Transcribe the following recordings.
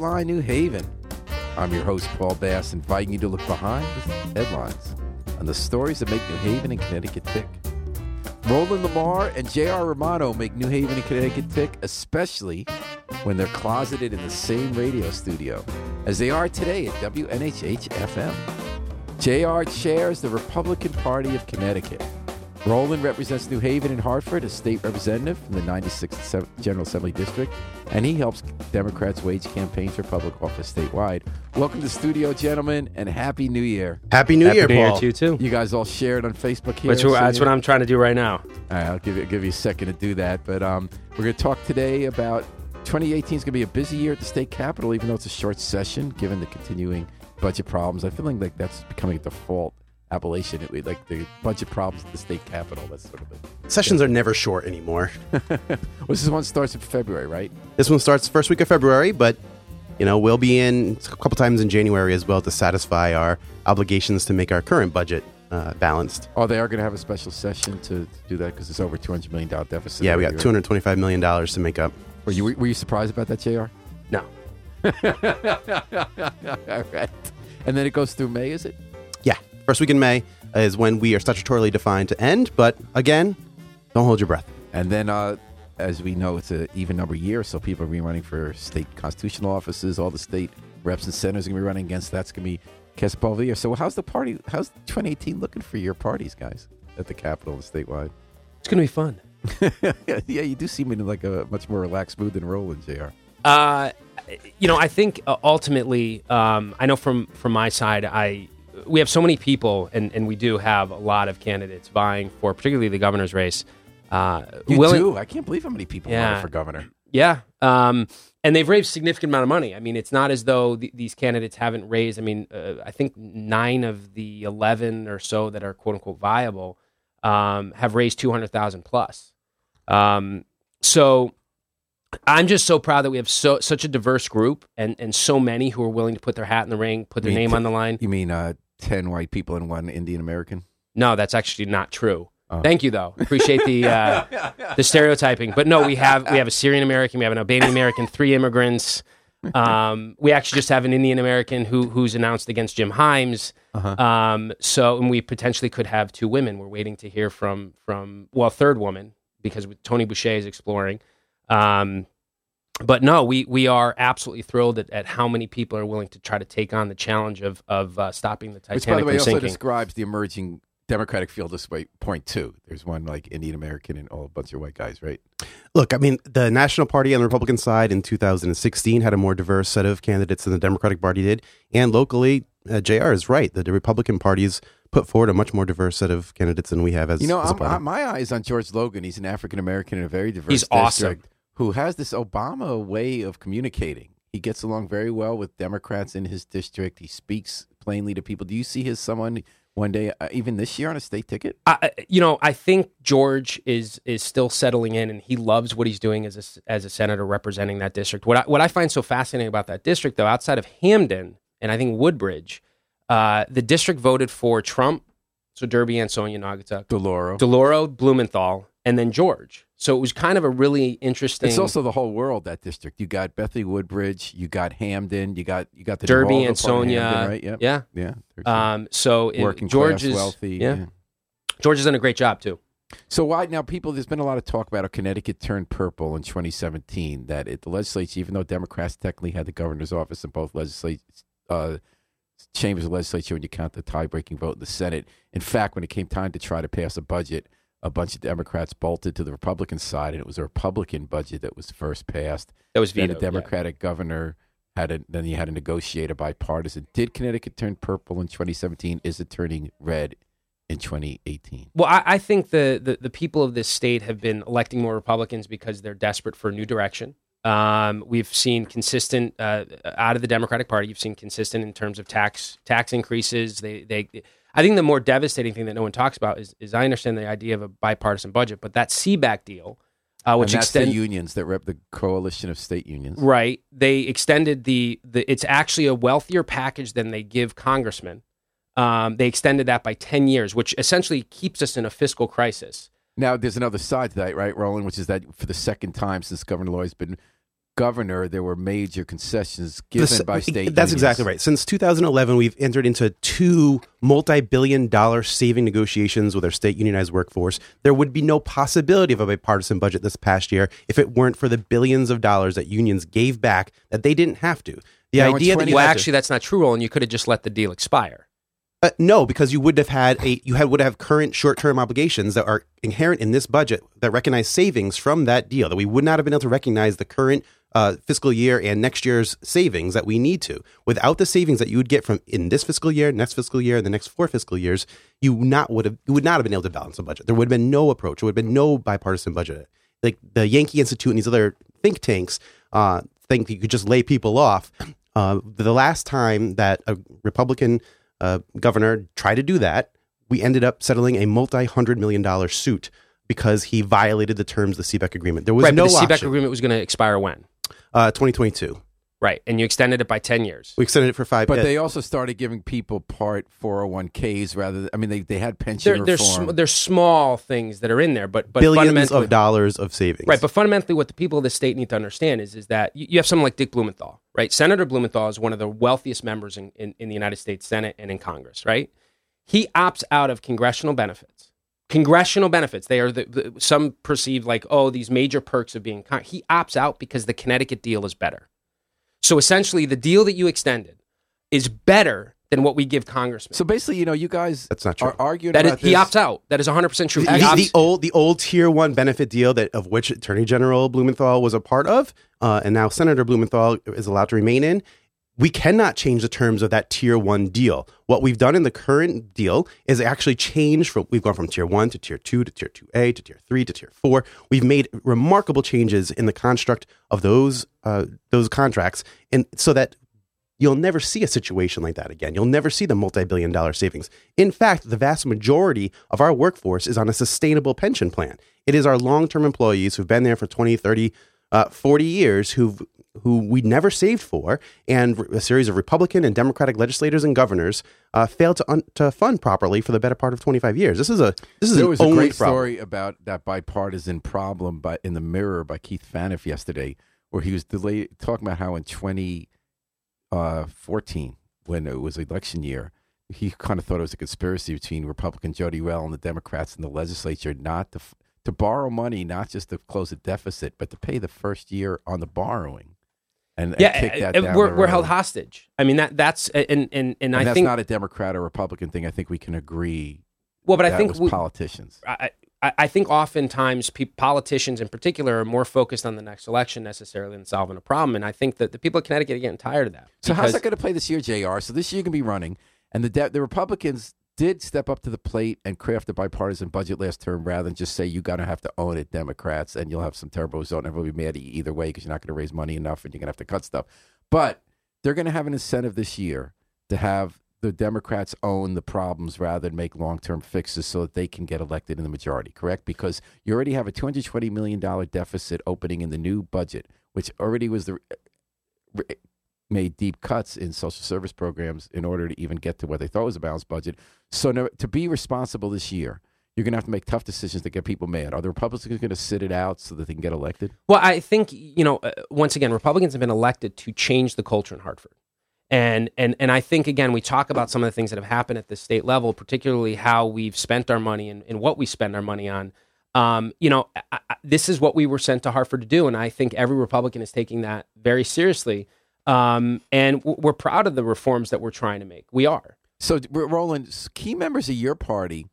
New Haven. I'm your host, Paul Bass, inviting you to look behind the headlines on the stories that make New Haven and Connecticut tick. Roland Lemar and J.R. Romano make New Haven and Connecticut tick, especially when they're closeted in the same radio studio as they are today at WNHH FM. JR chairs the Republican Party of Connecticut. Roland represents New Haven and Hartford as state representative from the 96th General Assembly District, and he helps Democrats wage campaigns for public office statewide. Welcome to the studio, gentlemen, and Happy New Year. Happy New Happy Year, New Year to you too. You guys all shared on Facebook here. That's, what, so that's what I'm trying to do right now. All right, I'll give you, give you a second to do that. But um, we're going to talk today about 2018 is going to be a busy year at the state capitol, even though it's a short session, given the continuing budget problems. I'm feeling like that's becoming a default It, like the budget problems at the state capitol. That's sort of it. Sessions are never short anymore. Well, this one starts in February, right? this one starts first week of February, but you know we'll be in a couple times in January as well to satisfy our obligations to make our current budget uh, balanced. Oh, they are going to have a special session to, to do that because it's over $200 million deficit. Yeah, we got two hundred twenty-five million dollars to make up. Were you, were you surprised about that, JR? No. All right. And then it goes through May, is it? Yeah, first week in May is when we are statutorily defined to end. But again, don't hold your breath. And then, uh, as we know, it's an even number year, so people are going to be running for state constitutional offices. All the state reps and senators are going to be running against. That's going to be cast upon the. So, how's the party? How's 2018 looking for your parties, guys, at the Capitol and statewide? It's going to be fun. yeah, you do seem in like a much more relaxed mood than Roland, Jr. Uh, you know, I think uh, ultimately, um, I know from from my side, I we have so many people, and, and we do have a lot of candidates vying for, particularly the governor's race. Uh, You willing- do. I can't believe how many people Yeah. running for governor. Yeah. Um, and they've raised significant amount of money. I mean, it's not as though th- these candidates haven't raised. I mean, uh, I think nine of the 11 or so that are quote unquote viable um, have raised 200,000 plus. Um, so I'm just so proud that we have so such a diverse group and, and so many who are willing to put their hat in the ring, put their You name on the line. You mean uh, 10 white people and one Indian American? No, that's actually not true. Oh. Thank you, though. Appreciate the uh, the stereotyping, but no, we have we have a Syrian American, we have an Albanian American, three immigrants. Um, we actually just have an Indian American who who's announced against Jim Himes. Uh-huh. Um, so, and we potentially could have two women. We're waiting to hear from from well, third woman because Toni Boucher is exploring. Um, but no, we we are absolutely thrilled at, at how many people are willing to try to take on the challenge of of uh, stopping the Titanic Which, by the way, from also sinking. describes the emerging Democratic field this way. Point two. There's one like Indian American and all a bunch of white guys, right? Look, I mean, the National Party on the Republican side in 2016 had a more diverse set of candidates than the Democratic Party did, and locally, uh, Jr. is right. The, the Republican parties put forward a much more diverse set of candidates than we have as You know, as a I'm, party. I, my eye is on George Logan. He's an African American in a very diverse He's awesome. Who has this Obama way of communicating. He gets along very well with Democrats in his district. He speaks plainly to people. Do you see his someone one day, uh, even this year, on a state ticket? I- you know, I think George is is still settling in, and he loves what he's doing as a, as a senator representing that district. What I, what I find so fascinating about that district, though, outside of Hamden and I think Woodbridge, uh, the district voted for Trump, so Derby Ansonia Naugatuck, DeLauro. DeLauro, Blumenthal, and then George. So it was kind of a really interesting. It's also the whole world that district. You got Bethany Woodbridge, you got Hamden, you got you got the Derby Ansonia, Hamden, right? Yep. yeah. yeah. Um, so it, working George class, is wealthy. yeah. George has done a great job too. So why now? People, there's been a lot of talk about how Connecticut turned purple in 2017. That it, the legislature, even though Democrats technically had the governor's office in both legislate uh, chambers of legislature, when you count the tie-breaking vote in the Senate, in fact, when it came time to try to pass a budget, a bunch of Democrats bolted to the Republican side, and it was a Republican budget that was first passed. That was Then vetoed. a yeah. Democratic governor had a, then you had to negotiate a bipartisan. Did Connecticut turn purple in 2017? Is it turning red in 2018? Well, I, I think the, the the people of this state have been electing more Republicans because they're desperate for a new direction. Um, we've seen consistent uh, out of the Democratic Party. You've seen consistent in terms of tax tax increases. They they. I think the more devastating thing that no one talks about is, is I understand the idea of a bipartisan budget, but that SEBAC deal, uh, which and that's extend the unions that rep the coalition of state unions. right, they extended the the. It's actually a wealthier package than they give congressmen. Um, they extended that by ten years, which essentially keeps us in a fiscal crisis. Now, there's another side to that, right, Roland, which is that for the second time since Governor Malloy's been governor, there were major concessions given This- by state. That's unions. exactly right. Since 2011, we've entered into two multi-billion dollar saving negotiations with our state unionized workforce. There would be no possibility of a bipartisan budget this past year if it weren't for the billions of dollars that unions gave back that they didn't have to. The Now, in idea that 20 you well, had to- actually, that's not true, Roland. You could have just let the deal expire. Uh, no, because you would have had a you had would have current short term obligations that are inherent in this budget that recognize savings from that deal that we would not have been able to recognize the current uh, fiscal year and next year's savings that we need to. Without the savings that you would get from in this fiscal year, next fiscal year, and the next four fiscal years, you not would have you would not have been able to balance the budget. There would have been no approach. There would have been no bipartisan budget. Like the Yankee Institute and these other think tanks uh, think you could just lay people off. Uh, the last time that a Republican uh, governor tried to do that, we ended up settling a multi-hundred million dollar suit because he violated the terms of the SEBAC agreement. There was right, no but the SEBAC option. agreement was going to expire when? Uh, 2022. Right, and you extended it by ten years. We extended it for five. But uh, they also started giving people part 401ks rather than, I mean, they, they had pension There, there's reform. sm- there's small things that are in there, but but billions fundamentally, of dollars of savings. Right, but fundamentally, what the people of the state need to understand is is that you, you have someone like Dick Blumenthal, right? Senator Blumenthal is one of the wealthiest members in, in, in the United States Senate and in Congress, right? He opts out of congressional benefits. Congressional benefits, they are the, the some perceive like oh these major perks of being. Con- he opts out because the Connecticut deal is better. So essentially, the deal that you extended is better than what we give congressmen. so basically, you know, you guys That's not true. are arguing that is, about he this. opts out. That is 100 percent true. the, the- opts- the old the old tier one benefit deal that of which Attorney General Blumenthal was a part of, uh, and now Senator Blumenthal is allowed to remain in. We cannot change the terms of that tier one deal. What we've done in the current deal is actually change from we've gone from tier one to tier two to tier two A to tier three to tier four. We've made remarkable changes in the construct of those uh, those contracts, and so that you'll never see a situation like that again. You'll never see the multi billion dollar savings. In fact, the vast majority of our workforce is on a sustainable pension plan. It is our long term employees who've been there for 20, 30, uh, 40 years who've who we'd never saved for, and a series of Republican and Democratic legislators and governors uh, failed to un- to fund properly for the better part of 25 years. This is a this is There was a great problem. story about that bipartisan problem by, in the Mirror by Keith Phaneuf yesterday, where he was delayed, talking about how in 2014, when it was election year, he kind of thought it was a conspiracy between Republican Jodi Rell and the Democrats in the legislature not to f- to borrow money, not just to close a deficit, but to pay the first year on the borrowing. And, and yeah, kick that down we're, we're held hostage. I mean that that's and and and, And I that's think that's not a Democrat or Republican thing. I think we can agree. well, but I think we, politicians. I, I I think oftentimes pe- politicians in particular are more focused on the next election necessarily than solving a problem, and I think that the people of Connecticut are getting tired of that. So how's that going to play this year, Jr.? So this year you can be running, and the de- the Republicans did step up to the plate and craft a bipartisan budget last term, rather than just say you're going to have to own it, Democrats, and you'll have some terrible result, and everyone will be mad at you either way because you're not going to raise money enough, and you're going to have to cut stuff. But they're going to have an incentive this year to have the Democrats own the problems rather than make long term fixes so that they can get elected in the majority, correct? Because you already have a $220 million deficit opening in the new budget, which already was the made deep cuts in social service programs in order to even get to what they thought was a balanced budget. So no, to be responsible this year, you're going to have to make tough decisions to get people mad. Are the Republicans going to sit it out so that they can get elected? Well, I think you know. Uh, once again, Republicans have been elected to change the culture in Hartford, and and and I think again we talk about some of the things that have happened at the state level, particularly how we've spent our money and, and what we spend our money on. Um, you know, I, I, this is what we were sent to Hartford to do, and I think every Republican is taking that very seriously. Um, and we're proud of the reforms that we're trying to make. We are. So, Roland, key members of your party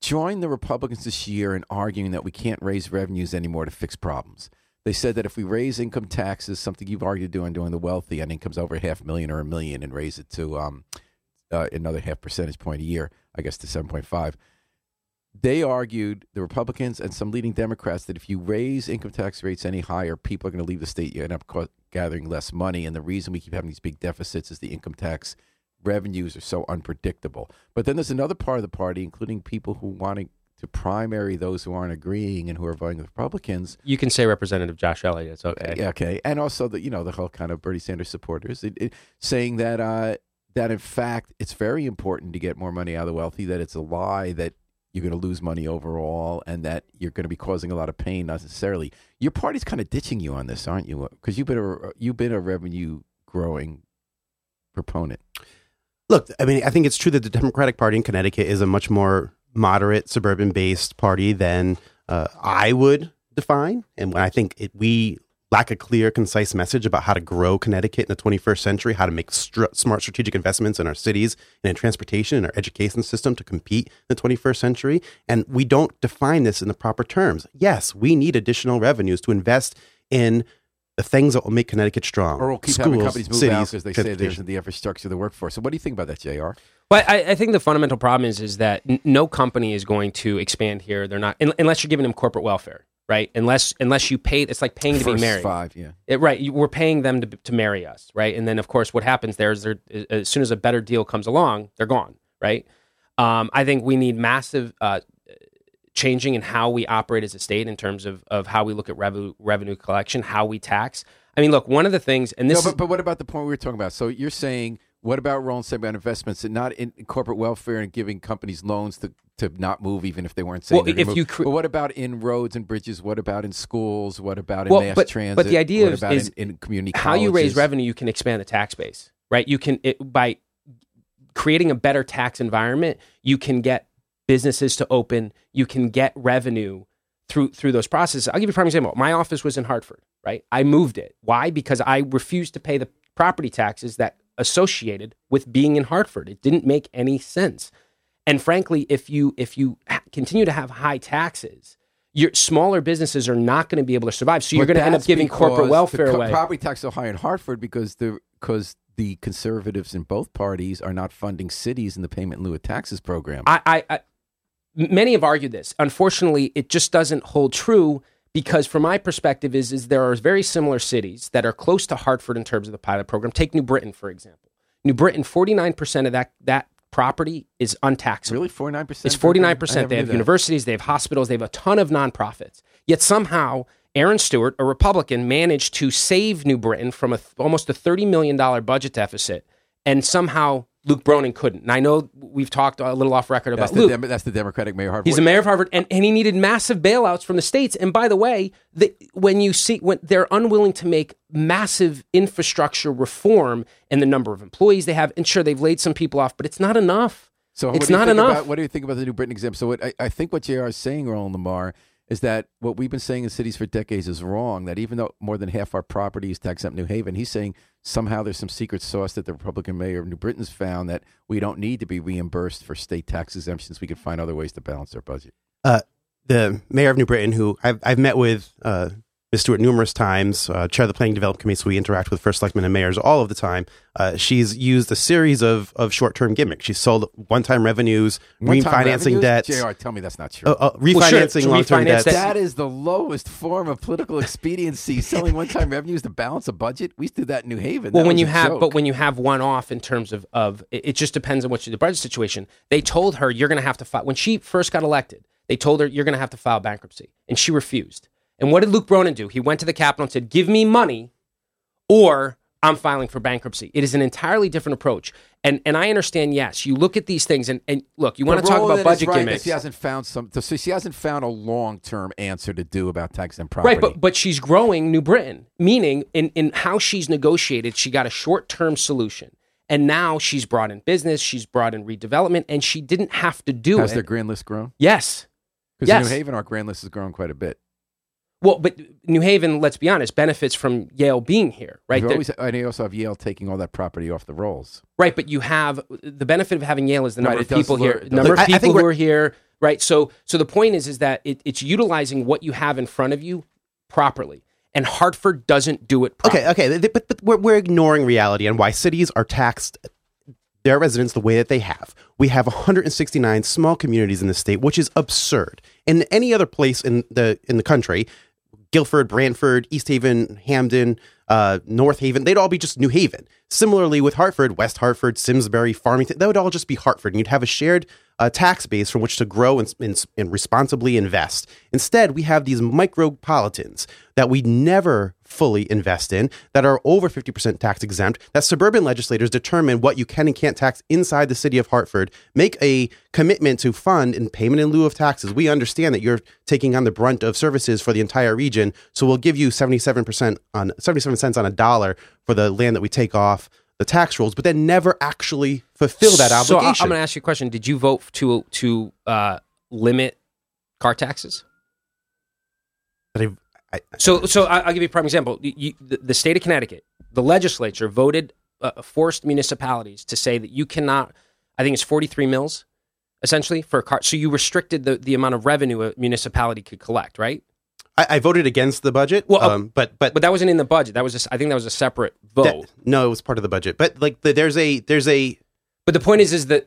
joined the Republicans this year in arguing that we can't raise revenues anymore to fix problems. They said that if we raise income taxes, something you've argued doing doing the wealthy, and income's over half a million or a million, and raise it to um, uh, another half percentage point a year, I guess to seven point five. They argued, the Republicans and some leading Democrats, that if you raise income tax rates any higher, people are going to leave the state. You end up gathering less money. And the reason we keep having these big deficits is the income tax revenues are so unpredictable. But then there's another part of the party, including people who want to primary those who aren't agreeing and who are voting with Republicans. You can say Representative Josh Elliott. It's okay. Okay, and also the you know the whole kind of Bernie Sanders supporters it, it, saying that uh, that in fact it's very important to get more money out of the wealthy. That it's a lie that you're going to lose money overall, and that you're going to be causing a lot of pain. Necessarily. Your party's kind of ditching you on this, aren't you? Because you've been a you've been a revenue growing proponent. Look, I mean, I think it's true that the Democratic Party in Connecticut is a much more moderate, suburban based party than uh, I would define. And I think it, we lack a clear, concise message about how to grow Connecticut in the 21st century, how to make str- smart strategic investments in our cities and in transportation and our education system to compete in the 21st century. And we don't define this in the proper terms. Yes, we need additional revenues to invest in the things that will make Connecticut strong. Or we'll keep Schools, having companies move cities, out because they say there transportation. isn't the infrastructure, of the workforce. So what do you think about that, Jr.? But I, I think the fundamental problem is is that n- no company is going to expand here. They're not un- unless you're giving them corporate welfare, right? Unless unless you pay, it's like paying to be married. five, yeah. It- right, you, we're paying them to, to marry us, right? And then of course, what happens there is they're, as soon as a better deal comes along, they're gone, right? Um, I think we need massive uh, changing in how we operate as a state in terms of of how we look at revenue revenue collection, how we tax. I mean, look, one of the things, and No, this but, but what about the point we were talking about? So you're saying, what about Roland said about investments and not in, corporate welfare and giving companies loans to, to not move, even if they weren't saying Well, if move? you cre- but what about in roads and bridges? What about in schools? What about in Well, mass but- transit? but the idea what is- about is in, in community how you raise revenue, you can expand the tax base, right? You can it, by creating a better tax environment, you can get businesses to open, you can get revenue through through those processes. I'll give you a prime example. My office was in Hartford, right? I moved it. Why? Because I refused to pay the property taxes that associated with being in Hartford. It didn't make any sense. And frankly, if you if you continue to have high taxes, your smaller businesses are not going to be able to survive. So you're going to end up giving corporate welfare co- away. Property tax so high in Hartford because the because the conservatives in both parties are not funding cities in the payment in lieu of taxes program. I, I, I many have argued this. Unfortunately, it just doesn't hold true because, from my perspective, is is there are very similar cities that are close to Hartford in terms of the pilot program. Take New Britain for example. New Britain, forty nine percent of that that property is untaxable. really, forty nine percent. It's forty nine percent. They have universities, they have hospitals, they have a ton of nonprofits. Yet somehow Erin Stewart, a Republican, managed to save New Britain from a, almost a thirty million dollar budget deficit, and somehow Luke Bronin couldn't. And I know we've talked a little off record about That's the, Luke. Dem- that's the Democratic mayor of Hartford. He's the mayor of Hartford, and, and he needed massive bailouts from the states. And by the way, the, when you see when they're unwilling to make massive infrastructure reform and the number of employees they have, and sure they've laid some people off, but it's not enough. So what it's do you not think enough. About, what do you think about the New Britain example? So what I, I think what JR is saying, Roland Lemar, is that what we've been saying in cities for decades is wrong. That even though more than half our property is tax exempt New Haven, he's saying somehow there's some secret sauce that the Republican mayor of New Britain's found that we don't need to be reimbursed for state tax exemptions. We can find other ways to balance our budget. the mayor of New Britain, who I've, I've met with uh, Ms. Stewart numerous times, uh, chair of the Planning Development Committee, so we interact with first selectmen and mayors all of the time. Uh, she's used a series of, of short term gimmicks. She's sold one time revenues, One-time refinancing revenues? debts, JR, tell me that's not true. uh, uh, Well, sure, refinancing to long term refinance debts. that- that is the lowest form of political expediency. Selling one-time revenues to balance a budget. We used to do that in New Haven. Well, That when was you a have, joke. but when you have one off in terms of of, it, it just depends on what you, the budget situation. They told her you're going to have to file when she first got elected. They told her you're going to have to file bankruptcy, and she refused. And what did Luke Bronin do? He went to the Capitol and said, "Give me money, or I'm filing for bankruptcy." It is an entirely different approach. And and I understand. Yes, you look at these things, and, and look, you want to talk about budget right gimmicks. She hasn't found some. So she hasn't found a long-term answer to do about tax and property. Right, but but she's growing New Britain, meaning in in how she's negotiated, she got a short term solution, and now she's brought in business, she's brought in redevelopment, and she didn't have to do has it. their grand list grown? yes, Because Yes. in New Haven, our grand list has grown quite a bit. Well, but New Haven, let's be honest, benefits from Yale being here, right? Always, and you also have Yale taking all that property off the rolls. right, but you have the benefit of having Yale is the number Right, of people lure- here, number Look, of I- I people who we're- here, right? So so the point is is that it, it's utilizing what you have in front of you properly, and Hartford doesn't do it. properly. Okay, okay, but, but we're, we're ignoring reality and why cities are taxed their residents the way that they have. We have 169 small communities in the state, which is absurd. In any other place in the in the country, Guilford, Branford, East Haven, Hamden, uh, North Haven, they'd all be just New Haven. Similarly with Hartford, West Hartford, Simsbury, Farmington, that would all just be Hartford, and you'd have a shared uh, tax base from which to grow and, and, and responsibly invest. Instead, we have these micropolitans that we never fully invest in that are over 50% tax exempt that suburban legislators determine what you can and can't tax inside the city of Hartford make a commitment to fund in payment in lieu of taxes we understand that you're taking on the brunt of services for the entire region so we'll give you 77% on 77 cents on a dollar for the land that we take off the tax rolls but then never actually fulfill that So obligation I'm going to ask you a question. Did you vote to to uh, limit car taxes? But I- I- So, so I'll give you a prime example. You, the, the state of Connecticut, the legislature voted, uh, forced municipalities to say that you cannot. I think it's forty-three mils, essentially, for a car. So you restricted the, the amount of revenue a municipality could collect, right? I, I voted against the budget Well, um, but but But that wasn't in the budget. That was, just, I think, that was a separate vote. that- no it was part of the budget but like the, there's a there's a But the point is, is that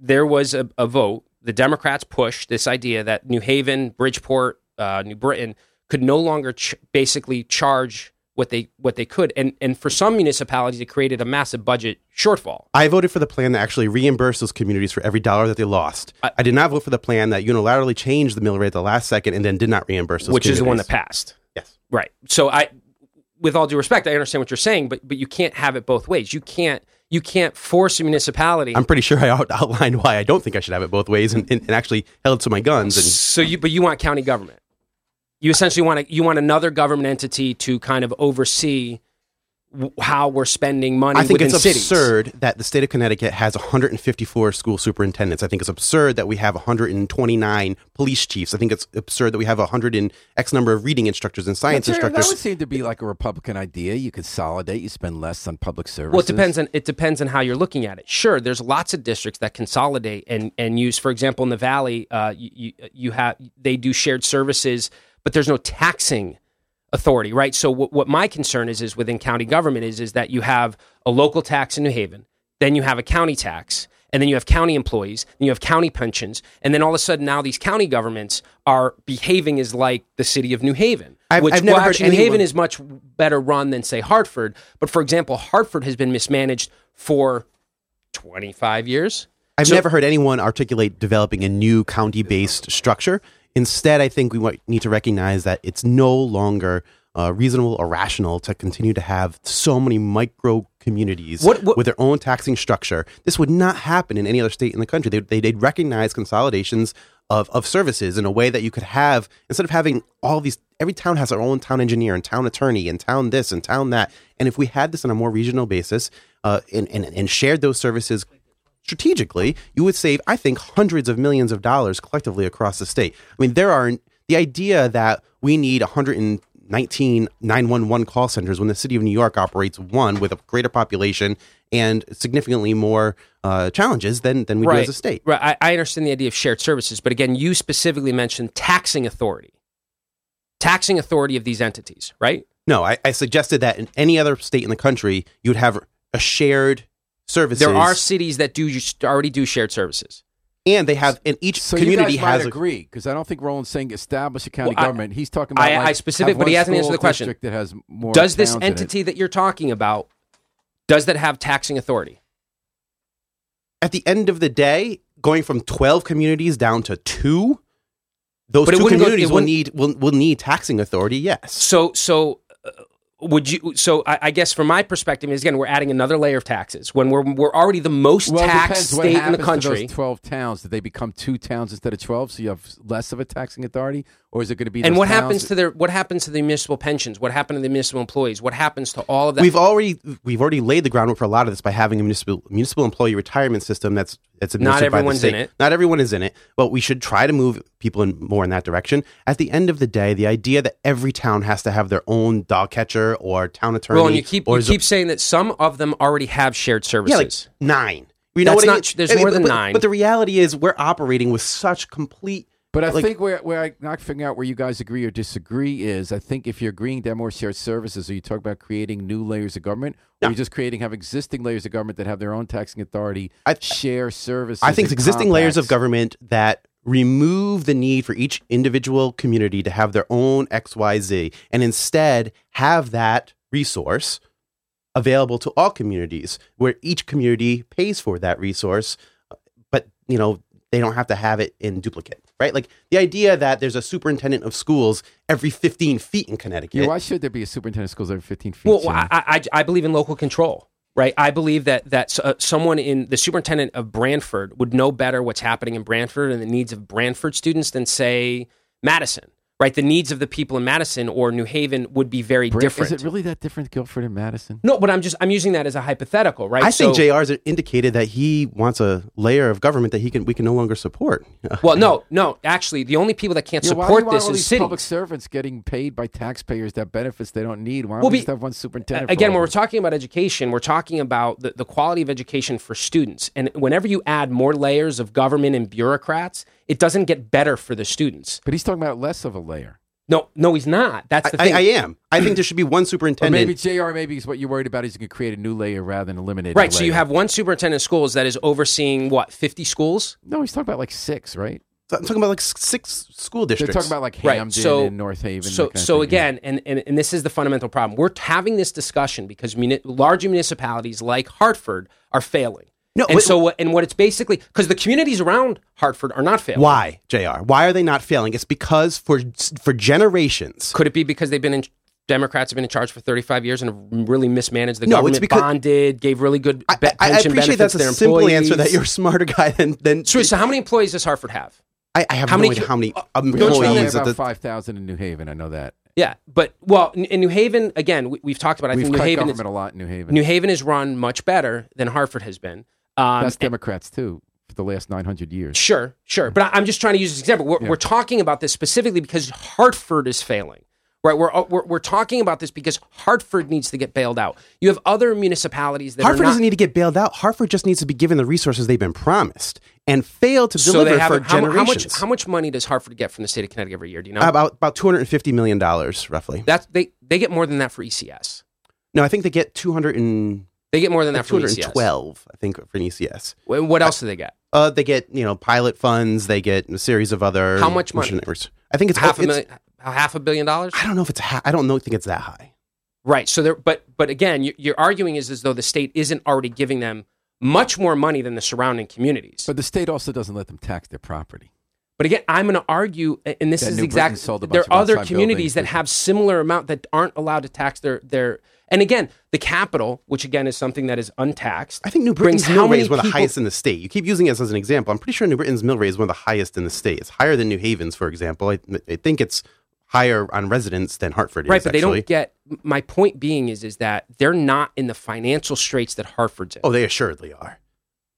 there was a, a vote. The Democrats pushed this idea that New Haven, Bridgeport, uh, New Britain could no longer ch- basically charge what they what they could, and and for some municipalities, it created a massive budget shortfall. I voted for the plan that actually reimbursed those communities for every dollar that they lost. I, I- did not vote for the plan that unilaterally changed the mill rate at the last second and then did not reimburse those which is the one that passed. Yes. Right. So I, with all due respect, I understand what you're saying, but but you can't have it both ways. You can't you can't force a municipality. I'm pretty sure I out- outlined why I don't think I should have it both ways and, and, and actually held to my guns. And so you but you want county government. You essentially want to, you want another government entity to kind of oversee w- how we're spending money I think within it's cities. absurd that the state of Connecticut has 154 school superintendents. I think it's absurd that we have 129 police chiefs. I think it's absurd that we have 100 and X number of reading instructors and science That's- That instructors. would seem to be like a Republican idea. You consolidate, you spend less on public services. Well, it depends on it depends on how you're looking at it. Sure, there's lots of districts that consolidate and and use. For example, in the valley, uh, you, you you have they do shared services, but there's no taxing authority, right? So what, what my concern is is within county government is is that you have a local tax in New Haven, then you have a county tax, and then you have county employees, and you have county pensions, and then all of a sudden now these county governments are behaving as like the city of New Haven. I've- which I've never well, heard actually, New Haven is much better run than say Hartford. But for example, Hartford has been mismanaged for 25 years. I've So- never heard anyone articulate developing a new county based structure. Instead, I think we need to recognize that it's no longer uh, reasonable or rational to continue to have so many micro communities What- what- with their own taxing structure. This would not happen in any other state in the country. They, they, they'd recognize consolidations of, of services in a way that you could have, instead of having all these, every town has their own town engineer and town attorney and town this and town that. And if we had this on a more regional basis uh, and, and, and shared those services strategically, you would save, I think, hundreds of millions of dollars collectively across the state. I mean, there are the idea that we need 119 911 call centers when the city of New York operates one with a greater population and significantly more uh, challenges than, than we do as a state. Right. I, I understand the idea of shared services, but again, you specifically mentioned taxing authority, taxing authority of these entities, right? No, I, I suggested that in any other state in the country, you would have a shared services. There are cities that do already do shared services. and they have, and each So community you guys might has a, agree because I don't think Roland's saying establish a county Well, I- government. He's talking about I- like, I specific- but he hasn't answered the question. That has more. Does this towns in it. entity that you're talking about does that have taxing authority? at the end of the day, going from 12 communities down to two, those But two wouldn't go- communities will need will, will need taxing authority. Yes, So so uh, would you so I, I guess from my perspective is again we're adding another layer of taxes when we're we're already the most Well, taxed state in the country. those Twelve towns. did they become two towns instead of twelve? So you have less of a taxing authority, or is it going to be? And what towns happens to their what happens to the municipal pensions? What happened to the municipal employees? What happens to all of that? we've already we've already laid the groundwork for a lot of this by having a municipal municipal employee retirement system that's that's administered by the everyone's state. in it. Not everyone is in it, but we should try to move people in more in that direction. At the end of the day, the idea that every town has to have their own dog catcher or town attorney, well, and you keep or you zo- keep saying that some of them already have shared services. yeah, like services. nine. You know That's what I not mean? tr- there's I mean, more but- than but- nine. But the reality is, we're operating with such complete But I like- think where where I not figuring out where you guys agree or disagree is I think if you're agreeing to have more shared services, are you talking about creating new layers of government, or No. are you just creating have existing layers of government that have their own taxing authority, I- share services? I think it's existing layers of government that remove the need for each individual community to have their own XYZ and instead have that resource available to all communities where each community pays for that resource but you know they don't have to have it in duplicate, right? Like the idea that there's a superintendent of schools every 15 feet in Connecticut. Yeah, why should there be a superintendent of schools every 15 feet? Well, Jimmy? I, I, I believe in local control, right? I believe that that uh, someone in the superintendent of Branford would know better what's happening in Branford and the needs of Branford students than say Madison, right? The needs of the people in Madison or New Haven would be very Bra- different. Is it really that different, Guilford and Madison? no, but I'm just I'm using that as a hypothetical, right? I think So- JR's indicated that he wants a layer of government that he can we can no longer support. Well, no, no. Actually, the only people that can't Yeah, why do you support want this all is these cities. public servants getting paid by taxpayers that benefits they don't need? Why don't Well, we be- just have one superintendent? Again, all when we're talking about education, we're talking about the, the quality of education for students. And whenever you add more layers of government and bureaucrats, it doesn't get better for the students. but he's talking about less of a layer. No, no, he's not. That's the I, thing. I am. I think there should be one Or superintendent. maybe Jr. Maybe is what you're worried about is you can create a new layer rather than eliminate. right. So you have one superintendent of schools that is overseeing what, 50 schools? no. He's talking about like six, right? I'm talking about like six school districts. They're talking about like Right, Hamden so- and North Haven. So, kind of so thing, yeah. again, and, and, and this is the fundamental problem. We're having this discussion because muni- larger municipalities like Hartford are failing. No, and wait- so what, and what it's basically because the communities around Hartford are not failing. Why, Jr. Why are they not failing? It's because for for generations. Could it be because they've been in Democrats have been in charge for 35 years and have really mismanaged the No, it's government, because- bonded, gave really good I, be- I- I pension appreciate benefits that's to a their simple answer that you're a smarter guy than than. So, so how many employees does Hartford have? I, I have how no many idea co- how many uh, We only employees have about the. five thousand in New Haven. I know that. Yeah, but well, in, in New Haven, again, we, we've talked about. I We've think New cut Haven, is, government a lot in New Haven. New Haven is run much better than Hartford has been. Um, That's Democrats too for the last nine hundred years. Sure, sure. But I- I'm just trying to use this example. We're, Yeah. we're talking about this specifically because Hartford is failing. Right, we're, uh, we're we're talking about this because Hartford needs to get bailed out. You have other municipalities that Hartford are not, doesn't need to get bailed out. Hartford just needs to be given the resources they've been promised and fail to so deliver they for haven't. How, mu- how much how much money does Hartford get from the state of Connecticut every year? Do you know? about about two hundred and fifty million dollars, roughly. That's they they get more than that for ECS. No, I think they get two hundred and They get more than that two from hundred ECS. and twelf. I think for an ECS. What else do they get? Uh, they get you know pilot funds. They get a series of other How much money? missionaries. I think it's half a it's- million, half a billion dollars. I don't know if it's. Ha- I don't know. Think it's that high. Right. So there, but but again, you, you're arguing is as though the state isn't already giving them much more money than the surrounding communities. But the state also doesn't let them tax their property. But again, I'm going to argue, and this That is exactly Britain sold a bunch there of are other outside communities that have similar amount that aren't allowed to tax their their. And again, the capital, which again is something that is untaxed. I think New brings Britain's mill rate is one of the people- highest in the state. You keep using it as an example. I'm pretty sure New Britain's mill rate is one of the highest in the state. It's higher than New Haven's, for example. I, I think it's higher on residents than Hartford is. Right, is. but they don't get. My point being is is that they're not in the financial straits that Hartford's in. Oh, they assuredly are.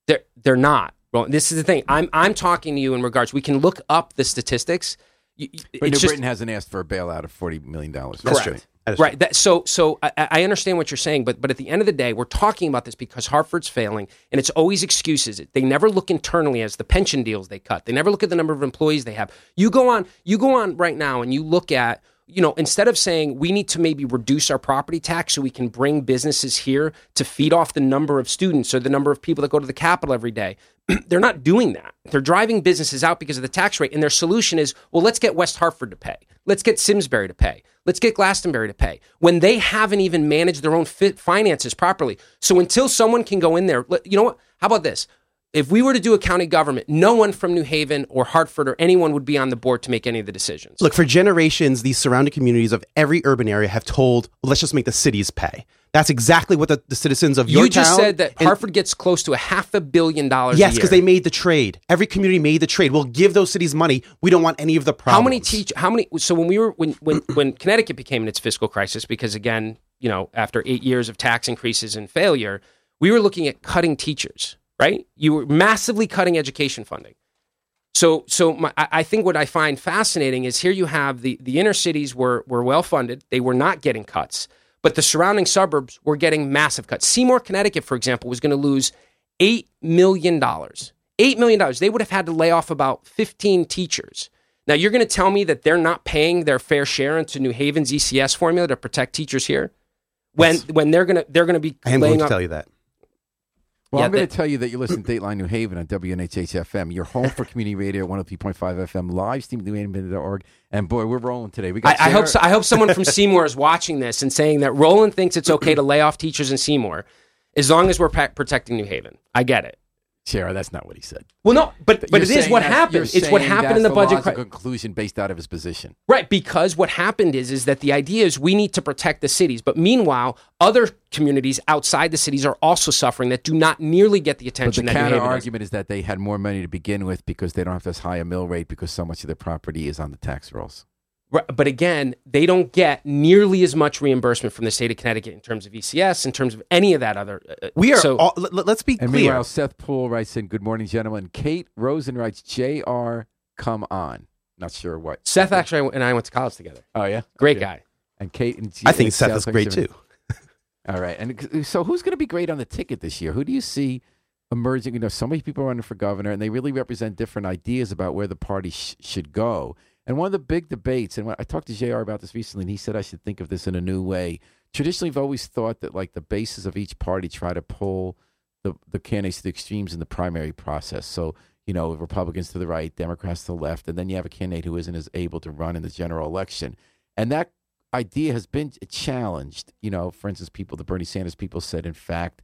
They're they're not. Well, this is the thing. I'm I'm talking to you in regards. We can look up the statistics. You- you- But New just- Britain hasn't asked for a bailout of forty million dollars. That's Correct. true. Right. That, so, so I, I understand what you're saying, but but at the end of the day, we're talking about this because Hartford's failing, and it's always excuses. They never look internally as the pension deals they cut. They never look at the number of employees they have. You go on, you go on right now, and you look at. You know, instead of saying we need to maybe reduce our property tax so we can bring businesses here to feed off the number of students or the number of people that go to the Capitol every day, they're not doing that. They're driving businesses out because of the tax rate. And their solution is, well, let's get West Hartford to pay. Let's get Simsbury to pay. Let's get Glastonbury to pay when they haven't even managed their own finances properly. So until someone can go in there, you know what? How about this? If we were to do a county government, no one from New Haven or Hartford or anyone would be on the board to make any of the decisions. Look, for generations, these surrounding communities of every urban area have told, let's just make the cities pay. That's exactly what the, the citizens of your you just said that and- Hartford gets close to a half a billion dollars. Yes, because they made the trade. Every community made the trade. We'll give those cities money. We don't want any of the problems. How many teach? How many? So when we were when when when Connecticut became in its fiscal crisis, because again, you know, after eight years of tax increases and failure, we were looking at cutting teachers. Right? You were massively cutting education funding. So so my, I think what I find fascinating is here you have the the inner cities were were well funded. They were not getting cuts, but the surrounding suburbs were getting massive cuts. Seymour, Connecticut, for example, was going to lose eight million dollars. Eight million dollars. They would have had to lay off about fifteen teachers. Now you're going to tell me that they're not paying their fair share into New Haven's ECS formula to protect teachers here, when Yes. when they're going to they're going to be I am going to off. tell you that. Well, Yeah, I'm going to tell you that you listen to Dateline New Haven on WNHH FM. Your home for community radio, 103.5 FM, live stream at newhaven.org. And boy, we're rolling today. We I, got I hope so, I hope someone from Seymour is watching this and saying that Roland thinks it's okay to lay off teachers in Seymour as long as we're protecting New Haven. I get it. Sarah, that's not what he said. Well, no, but but You're it is what happened. It's what happened in that's the budget. cri- conclusion based out of his position. Right, because what happened is is that the idea is we need to protect the cities, but meanwhile, other communities outside the cities are also suffering that do not nearly get the But the attention that New counter argument is that they had more money to begin with because they don't have as high a mill rate because so much of their property is on the tax rolls. Right, But again, they don't get nearly as much reimbursement from the state of Connecticut in terms of ECS, in terms of any of that other. uh, uh We are. so. all, let, let's be And clear. meanwhile, Seth Poole writes in, "Good morning, gentlemen." Kate Rosen writes, "Jr. Come on." Not sure what Seth actually and I went to college together. Oh yeah, Great Okay. guy. And Kate and I think and Seth South is great too. All right. And uh, so who's going to be great on the ticket this year? Who do you see emerging? You know, so many people are running for governor, and they really represent different ideas about where the party sh- should go. And one of the big debates, and I talked to JR about this recently, and he said I should think of this in a new way. Traditionally, I've always thought that like the bases of each party try to pull the, the candidates to the extremes in the primary process. So, you know, Republicans to the right, Democrats to the left, and then you have a candidate who isn't as able to run in the general election. And that idea has been challenged. You know, for instance, people, the Bernie Sanders people said, in fact,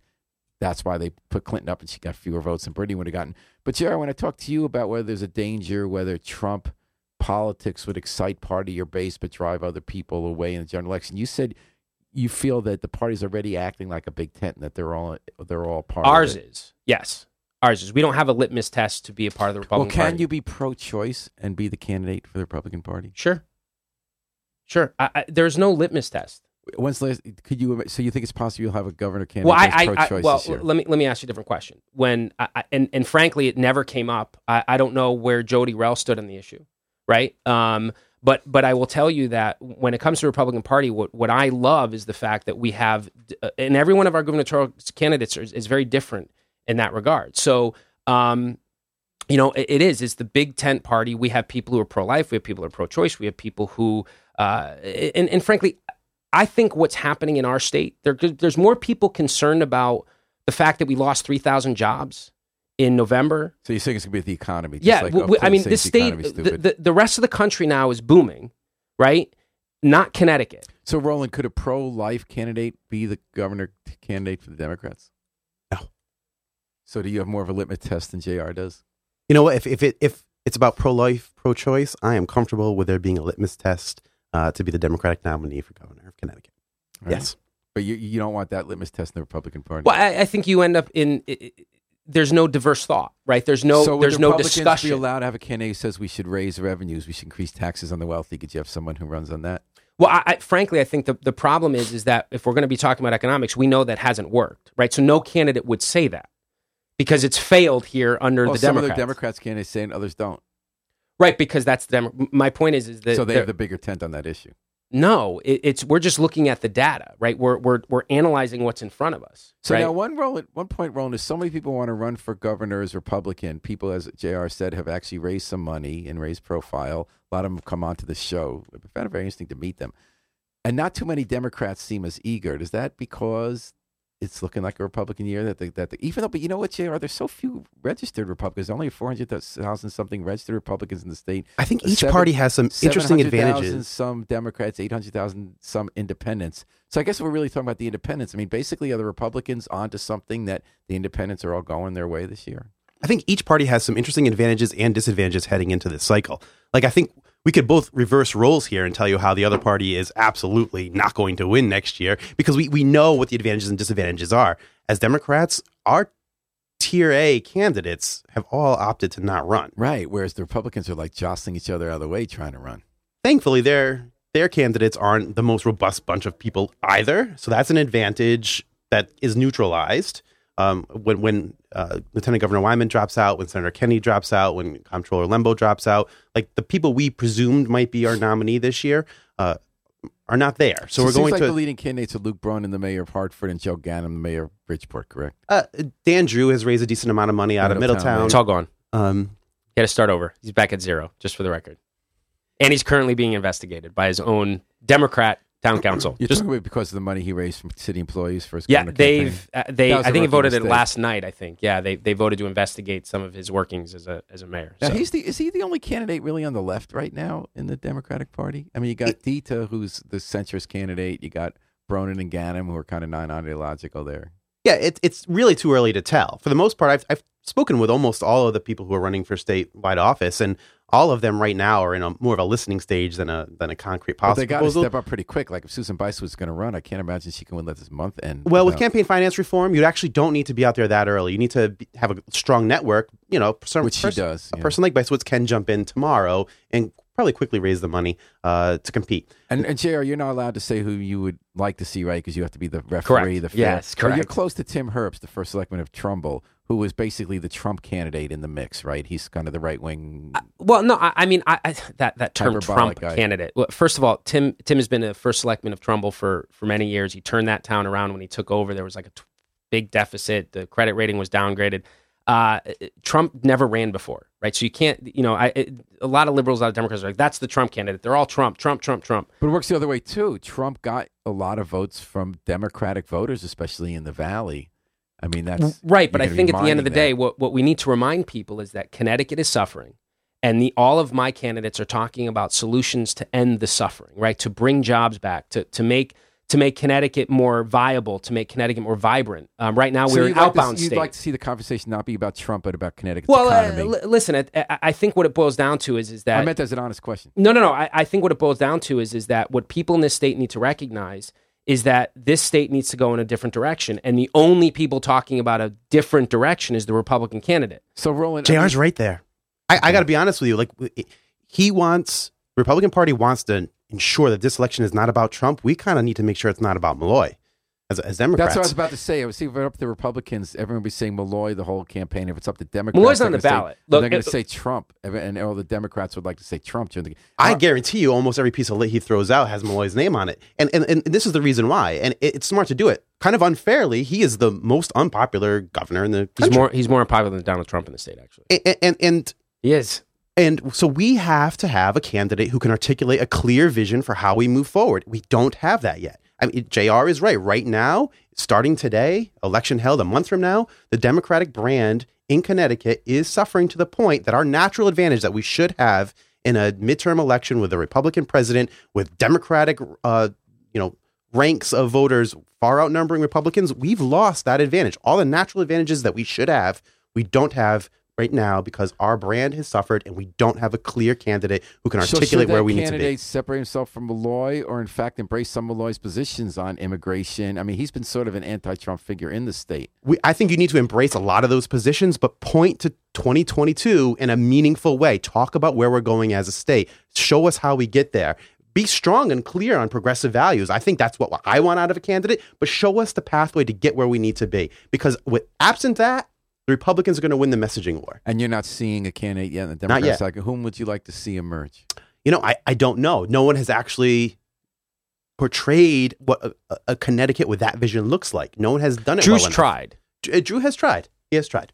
that's why they put Clinton up and she got fewer votes than Bernie would have gotten. But, Jerry, when I talk to you about whether there's a danger, whether Trump politics would excite part of your base but drive other people away in the general election, you said you feel that the party's already acting like a big tent and that they're all they're all part Ours of is yes. Ours is. We don't have a litmus test to be a part of the Republican Party. Well, can Party. you be pro-choice and be the candidate for the Republican Party? Sure. Sure. I, I, there's no litmus test. When's last? Could you? So you think it's possible you'll have a governor candidate Well, I, I, well, let me let me ask you a different question. When and and frankly, it never came up. I, I don't know where Jodi Rell stood on the issue, right? Um, but but I will tell you that when it comes to the Republican Party, what what I love is the fact that we have, uh, and every one of our gubernatorial candidates is, is very different in that regard. So. Um, you know, it, it is. It's the big tent party. We have people who are pro life. We have people who are pro choice. We have people who, uh, and, and frankly, I think what's happening in our state, there, there's more people concerned about the fact that we lost 3,000 jobs in November. so you think it's gonna be the economy? just yeah, like, w- oh, w- I Clinton mean, says this the state, economy's the, stupid. the, the rest of the country now is booming, right? Not Connecticut. so Roland, could a pro-life candidate be the governor candidate for the Democrats? No. So do you have more of a litmus test than Jr. does? You know what? If if it if it's about pro life, pro choice, I am comfortable with there being a litmus test uh, to be the Democratic nominee for governor of Connecticut. Right? Yes. but you you don't want that litmus test in the Republican Party. Well, I, I think you end up in. i i there's no diverse thought, right? There's no. so there's no discussion. Be allowed to have a candidate who says we should raise revenues, we should increase taxes on the wealthy. Could you have someone who runs on that? Well, I, I, frankly, I think the, the problem is is that if we're going to be talking about economics, we know that hasn't worked, right? So no candidate would say that because it's failed here under Well, the some Democrats, the Democrats candidates saying others don't. right? Because that's the Demo- my point is is that so they have the bigger tent on that issue. No, it, it's we're just looking at the data, right? We're we're we're analyzing what's in front of us. So right? now, one role, at one point, Roland, is so many people want to run for governor as Republican. People, as Jr. said, have actually raised some money and raised profile. A lot of them have come onto the show. I found it very interesting to meet them, and not too many Democrats seem as eager. Is that because it's looking like a Republican year that the, that the, even though, but you know what, Jr. There's so few registered Republicans. Only four hundred thousand something registered Republicans in the state. I think each Seven- party has some interesting 700,000 advantages. Some Democrats, 800,000, some independents. So I guess we're really talking about the independents. I mean, basically, are the Republicans onto something that the independents are all going their way this year? I think each party has some interesting advantages and disadvantages heading into this cycle. Like, I think we could both reverse roles here and tell you how the other party is absolutely not going to win next year because we, we know what the advantages and disadvantages are. As Democrats, our tier A candidates have all opted to not run. Right. Whereas the Republicans are like jostling each other out of the way trying to run. Thankfully, their their candidates aren't the most robust bunch of people either, so that's an advantage that is neutralized. Um, when when uh, Lieutenant Governor Wyman drops out, when Senator Kennedy drops out, when Comptroller Lembo drops out, like the people we presumed might be our nominee this year uh, are not there. So, it we're seems going like to the leading candidates are Luke Bronin, the mayor of Hartford, and Joe Ganim, the mayor of Bridgeport, correct? uh, Dan Drew has raised a decent amount of money out of Middletown, Middletown. it's all gone. Um, He had to start over. He's back at zero, just for the record. And he's currently being investigated by his own Democrat town council. You're Just talking about because of the money he raised from city employees for his yeah, campaign. they've uh, they. That was I a think he rookie voted it last night. I think yeah, they they voted to investigate some of his workings as a as a mayor. Now So- he's the is he the only candidate really on the left right now in the Democratic Party? I mean, you got Dita, who's the centrist candidate. You got Bronin and Ganim, who are kind of non-ideological there. Yeah, it, it's really too early to tell. For the most part, I've, I've spoken with almost all of the people who are running for statewide office, and all of them right now are in a more of a listening stage than a than a concrete But policy they got to step up pretty quick. Like if Susan Bice was going to run, I can't imagine she can win that this month. And Well, with campaign finance reform, you actually don't need to be out there that early. You need to be, have a strong network. You know, some Which she does, A yeah. person like Bysiewicz can jump in tomorrow and probably quickly raise the money uh, to compete. And, and JR, you're not allowed to say who you would like to see, right? Because you have to be the referee, Correct. the Yes, But you're close to Tim Herbst, the first selectman of Trumbull, who was basically the Trump candidate in the mix, right? He's kind of the right wing. Well, no, I, I mean I, I, that that term Hyperbolic Trump guy. candidate. Well, first of all, Tim Tim has been a first selectman of Trumbull for for many years. He turned that town around when he took over. There was like a t- big deficit. The credit rating was downgraded. Uh, Trump never ran before, right? So you can't, you know, I, it, a lot of liberals, a lot of Democrats are like, that's the Trump candidate. They're all Trump, Trump, Trump, Trump. But it works the other way too. Trump got a lot of votes from Democratic voters, especially in the Valley. I mean, that's Right, but I think at the end of the mining day, what, what we need to remind people is that Connecticut is suffering, and the all of my candidates are talking about solutions to end the suffering, right? To bring jobs back, to to make to make Connecticut more viable, to make Connecticut more vibrant. Um, right now, So we're an you'd like to- outbound you'd state. like to see the conversation not be about Trump, but about Connecticut's well, uh, economy. li- listen, I, I- I think what it boils down to is is that I meant that as an honest question. no, no, no. I, I think what it boils down to is is that what people in this state need to recognize is that this state needs to go in a different direction, and the only people talking about a different direction is the Republican candidate. So Roland, I JR's mean- right there. I, I got to be honest with you. Like he wants, Republican Party wants to ensure that this election is not about Trump. We kind of need to make sure it's not about Malloy as, as Democrats. That's what I was about to say. I was thinking if it up to the Republicans, everyone would be saying Malloy the whole campaign. If it's up to Democrats, Malloy's they're on the gonna say- ballot. they're going to say Trump, and all the Democrats would like to say Trump during the. I Uh, guarantee you, almost every piece of lit he throws out has Malloy's name on it, and and, and this is the reason why. And it, it's smart to do it. Kind of unfairly, he is the most unpopular governor in the He's more he's more unpopular than Donald Trump in the state. Actually, and, and and he is. And so we have to have a candidate who can articulate a clear vision for how we move forward. We don't have that yet. I mean, Jr. is right. Right now, starting today, election held a month from now, the Democratic brand in Connecticut is suffering to the point that our natural advantage that we should have in a midterm election with a Republican president with Democratic, uh, you know, ranks of voters far outnumbering Republicans, we've lost that advantage. All the natural advantages that we should have, we don't have right now because our brand has suffered and we don't have a clear candidate who can So articulate where we need to candidate be. separate himself from Malloy, or in fact embrace some of Malloy's positions on immigration? I mean, he's been sort of an anti-Trump figure in the state. We, I think you need to embrace a lot of those positions, but point to 2022 in a meaningful way. Talk about where we're going as a state. Show us how we get there. Be strong and clear on progressive values. I think that's what I want out of a candidate, but show us the pathway to get where we need to be. Because with absent that, the Republicans are going to win the messaging war. And you're not seeing a candidate yet in the Not Democratic yet. side. Whom would you like to see emerge? You know, I, I don't know. No one has actually portrayed what a, a- a Connecticut with that vision looks like. No one has done it. Drew's well tried. Drew- uh, Drew has tried. He has tried.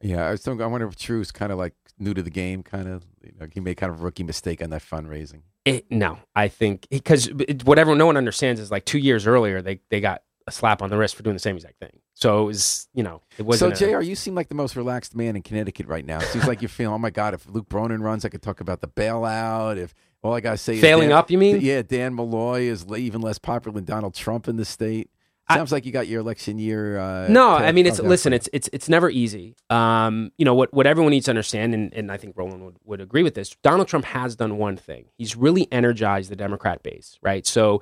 Yeah, I was thinking, I wonder if Drew's kind of like new to the game, kind of. You know, he made kind of a rookie mistake on that fundraising. It, no, I think because whatever no one understands is like two years earlier they they got a slap on the wrist for doing the same exact thing. So it was you know it So, wasn't. a- Jr., you seem like the most relaxed man in Connecticut right now. Seems like you're feeling, oh my God, if Luke Bronin runs, I could talk about the bailout. If all I got to say is Failing up, you mean? Yeah, Dan Malloy is even less popular than Donald Trump in the state. I- Sounds like you got your election year. Uh, no, I mean it's listen, it's it's it's never easy. Um, you know what what everyone needs to understand, and, and I think Roland would, would agree with this. Donald Trump has done one thing. He's really energized the Democrat base, right? So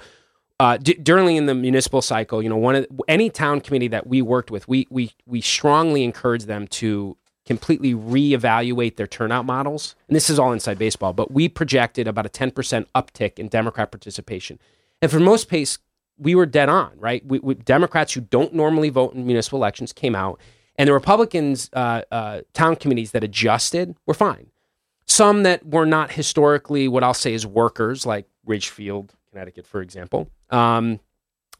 uh, d- during in the municipal cycle, you know, one of any town committee that we worked with, we we we strongly encourage them to completely reevaluate their turnout models. And this is all inside baseball, but we projected about a 10% uptick in Democrat participation. And for most pace, we were dead on, right? We, we, Democrats who don't normally vote in municipal elections came out, and the Republicans' uh, uh, town committees that adjusted were fine. Some that were not historically what I'll say is workers, like Ridgefield, Connecticut, for example, um,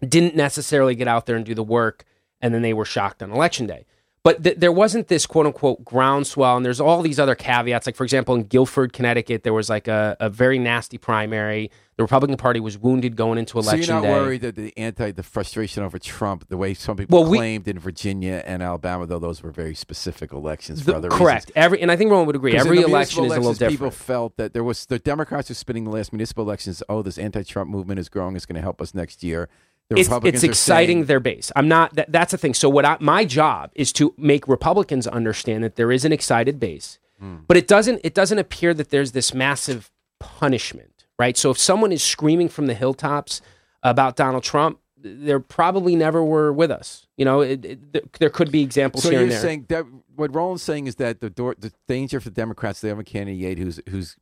didn't necessarily get out there and do the work, and then they were shocked on election day. But th- there wasn't this quote unquote groundswell, and there's all these other caveats. Like, for example, in Guilford, Connecticut, there was like a, a very nasty primary. The Republican Party was wounded going into election day. So you're not day. worried that the anti, the frustration over Trump, the way some people Well, we- claimed in Virginia and Alabama, though those were very specific elections for The- other correct. reasons. Every and I think Roland would agree. Every election is a little different. People felt that there was the Democrats were spinning the last municipal elections. Oh, this anti-Trump movement is growing. It's going to help us next year. It's, it's exciting their base. I'm not. That, that's the thing. So what I, my job is to make Republicans understand that there is an excited base, Hmm. but it doesn't. It doesn't appear that there's this massive punishment, right? So if someone is screaming from the hilltops about Donald Trump, they probably never were with us. You know, it, it, there- could be examples So here you're and there. saying that what Roland's saying is that the door, the danger for the Democrats, they have a candidate who's who's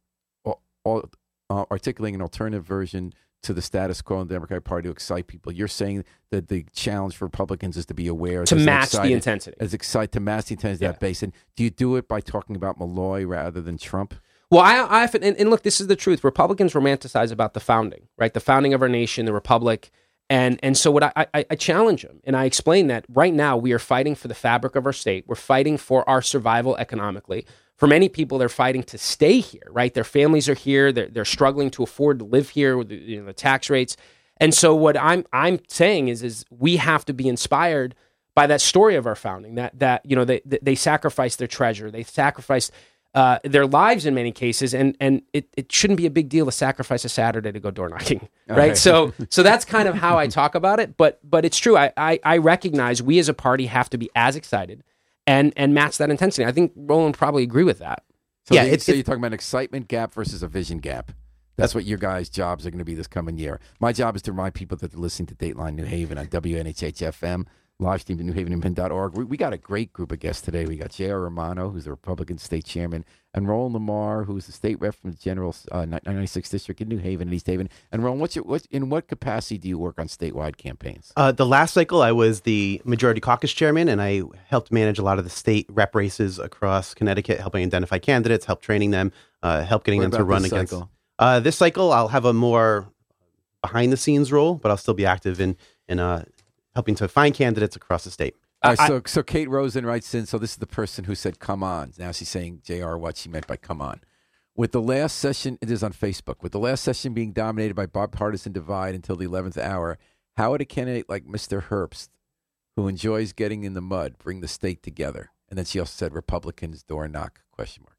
all, all, uh, articulating an alternative version to the status quo in the Democratic Party to excite people. You're saying that the challenge for Republicans is to be aware to match the intensity. as excite to match the intensity of that base. And do you do it by talking about Malloy rather than Trump? Well, I, I often, and, and look, this is the truth. Republicans romanticize about the founding, right? The founding of our nation, the republic, and and so what I, I, I challenge them, and I explain that right now we are fighting for the fabric of our state. We're fighting for our survival economically. For many people, they're fighting to stay here, right? Their families are here. They're they're struggling to afford to live here with the, you know, the tax rates. And so what I'm I'm saying is is we have to be inspired by that story of our founding. That that you know they they sacrificed their treasure. They sacrificed uh, their lives in many cases, and and it, it shouldn't be a big deal to sacrifice a Saturday to go door knocking, right? right. So so that's kind of how I talk about it. But but it's true. I, I I recognize we as a party have to be as excited and and match that intensity. I think Roland probably agree with that. So, Yeah, they- it's- so it's- you're talking about an excitement gap versus a vision gap. That's what your guys' jobs are going to be this coming year. My job is to remind people that they're listening to Dateline New Haven on WNHH-FM, live streamed at newhavenindependent.org. We, we got a great group of guests today. We got J.R. Romano, who's the Republican state chairman, and Roland Lemar, who's the state rep from the General uh, 96th District in New Haven and East Haven. And Roland, what's your, what, in what capacity do you work on statewide campaigns? Uh, the last cycle, I was the majority caucus chairman, and I helped manage a lot of the state rep races across Connecticut, helping identify candidates, help training them, uh, help getting What them to run against. cycle? Uh, this cycle, I'll have a more behind the scenes role, but I'll still be active in in uh, helping to find candidates across the state. All right, I- so, so Kate Rosen writes in. So this is the person who said "come on." Now she's saying "Jr." What she meant by "come on." With the last session, it is on Facebook. With the last session being dominated by bipartisan divide until the eleventh hour, how would a candidate like Mr. Herbst, who enjoys getting in the mud, bring the state together? And then she also said, "Republicans door knock?" Question mark.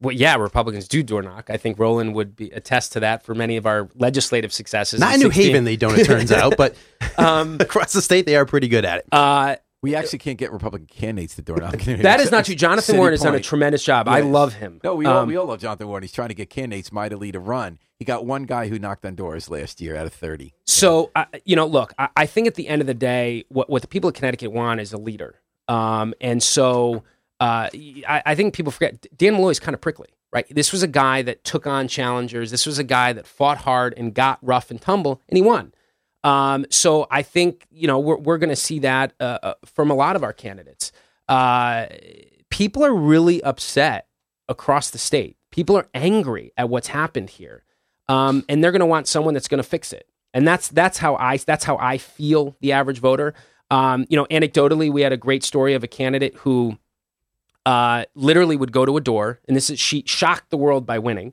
Well, yeah, Republicans do door knock. I think Roland would be attest to that for many of our legislative successes. Not in New 16. Haven, they don't, it turns out, but Um, across the state, they are pretty good at it. uh, We actually can't get Republican candidates to door knock. that is not true. Jonathan City Warren has done a tremendous job. I love him. No, we all, Um, we all love Jonathan Warren. He's trying to get candidates mightily to run. He got one guy who knocked on doors last year out of 30. So, I you know, look, I, I think at the end of the day, what, what the people of Connecticut want is a leader. Um, and so uh, I, I think people forget Dan Malloy is kind of prickly, right? This was a guy that took on challengers. This was a guy that fought hard and got rough and tumble, and he won. Um, so I think you know we're we're going to see that uh, uh, from a lot of our candidates. Uh, people are really upset across the state. People are angry at what's happened here, um, and they're going to want someone that's going to fix it. And that's that's how I that's how I feel the average voter. Um, you know, anecdotally, we had a great story of a candidate who uh, literally would go to a door, and this is she shocked the world by winning.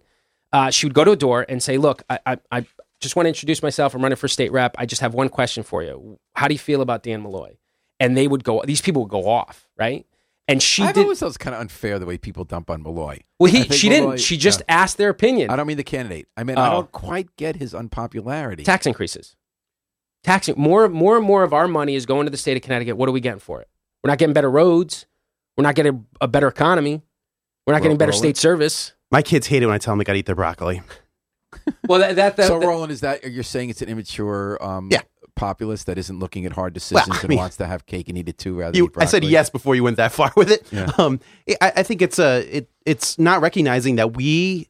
Uh, she would go to a door and say, "Look, I, I, I just want to introduce myself. I'm running for state rep. I just have one question for you. How do you feel about Dan Malloy?" And they would go. These people would go off, right? And she I've did. always thought it's kind of unfair the way people dump on Malloy. well, he she Malloy- didn't. She just yeah. asked their opinion. I don't mean the candidate. I mean, I Oh. don't quite get his unpopularity. tax increases. Taxing more, more and more of our money is going to the state of Connecticut. What are we getting for it? We're not getting better roads. We're not getting a better economy. We're not getting better Roland? state service. My kids hate it when I tell them they got to eat their broccoli. Well, that, that, that, so, that- Roland, is that you're saying it's an immature um, Yeah. populist that isn't looking at hard decisions I and mean, wants to have cake and eat it too rather than You, eat I said yes before you went that far with it. Yeah. Um, I, I think it's a it, it's not recognizing that we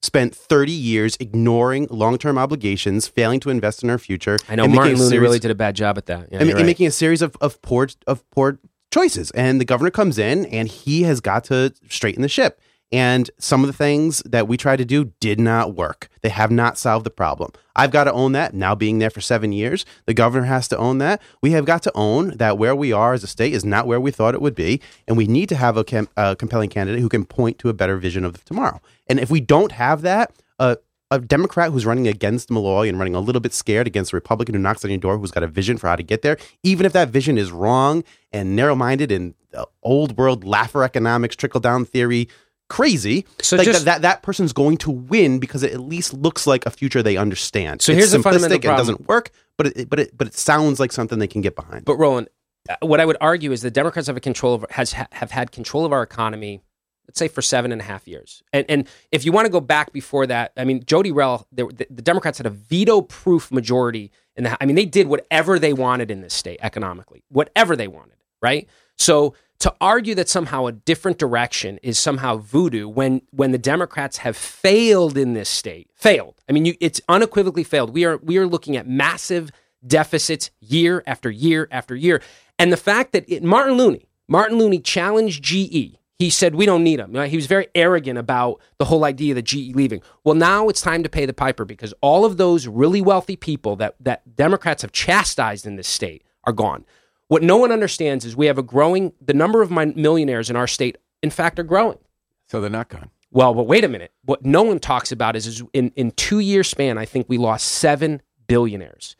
spent 30 years ignoring long-term obligations, failing to invest in our future. I know and Martin a Looney really did a bad job at that. Yeah, and, and right. making a series of, of poor of poor choices. And the governor comes in and he has got to straighten the ship. And some of the things that we tried to do did not work. They have not solved the problem. I've got to own that. Now being there for seven years, the governor has to own that. We have got to own that where we are as a state is not where we thought it would be, and we need to have a, cam- a compelling candidate who can point to a better vision of tomorrow. And if we don't have that, uh, a Democrat who's running against Malloy and running a little bit scared against a Republican who knocks on your door who's got a vision for how to get there, even if that vision is wrong and narrow minded and uh, old world Laffer economics, trickle down theory, crazy. So like just- that, that that person's going to win because it at least looks like a future they understand. So It's here's the fundamental problem. doesn't work, but it but it but it sounds like something they can get behind. But Roland, uh, what I would argue is the Democrats have a control of has have had control of our economy. Let's say for seven and a half years, and and if you want to go back before that, I mean, Jodi Rell, the, the, Democrats had a veto-proof majority in the. I mean, they did whatever they wanted in this state economically, whatever they wanted, right? So to argue that somehow a different direction is somehow voodoo when when the Democrats have failed in this state, failed. I mean, you, it's unequivocally failed. We are we are looking at massive deficits year after year after year, and the fact that it, Martin Looney, Martin Looney challenged GE. He said we don't need them. He was very arrogant about the whole idea that GE leaving. Well, now it's time to pay the piper because all of those really wealthy people that that Democrats have chastised in this state are gone. What no one understands is we have a growing the number of millionaires in our state. In fact, are growing. So they're not gone. Well, but wait a minute. What no one talks about is, is in in two year span, I think we lost seven billionaires.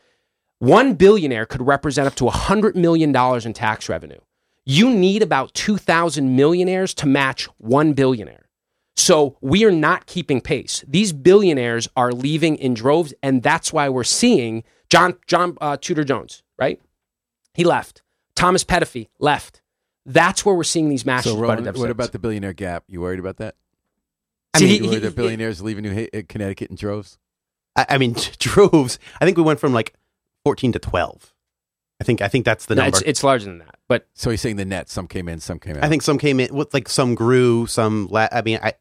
One billionaire could represent up to hundred million dollars in tax revenue. You need about two thousand millionaires to match one billionaire. So we are not keeping pace. These billionaires are leaving in droves, and that's why we're seeing John John uh, Tudor Jones. Right? He left. Thomas Peterffy left. That's where we're seeing these massive So, budget what about the billionaire gap? You worried about that? I See, mean, he- You worried he- that billionaires leaving New Ha- uh, Connecticut in droves? I, I mean, droves. I think we went from like fourteen to twelve. I think I think that's the No, number. it's, it's larger than that, but So he's saying the net. Some came in, some came out. I think some came in with like some grew, some. La- I mean, I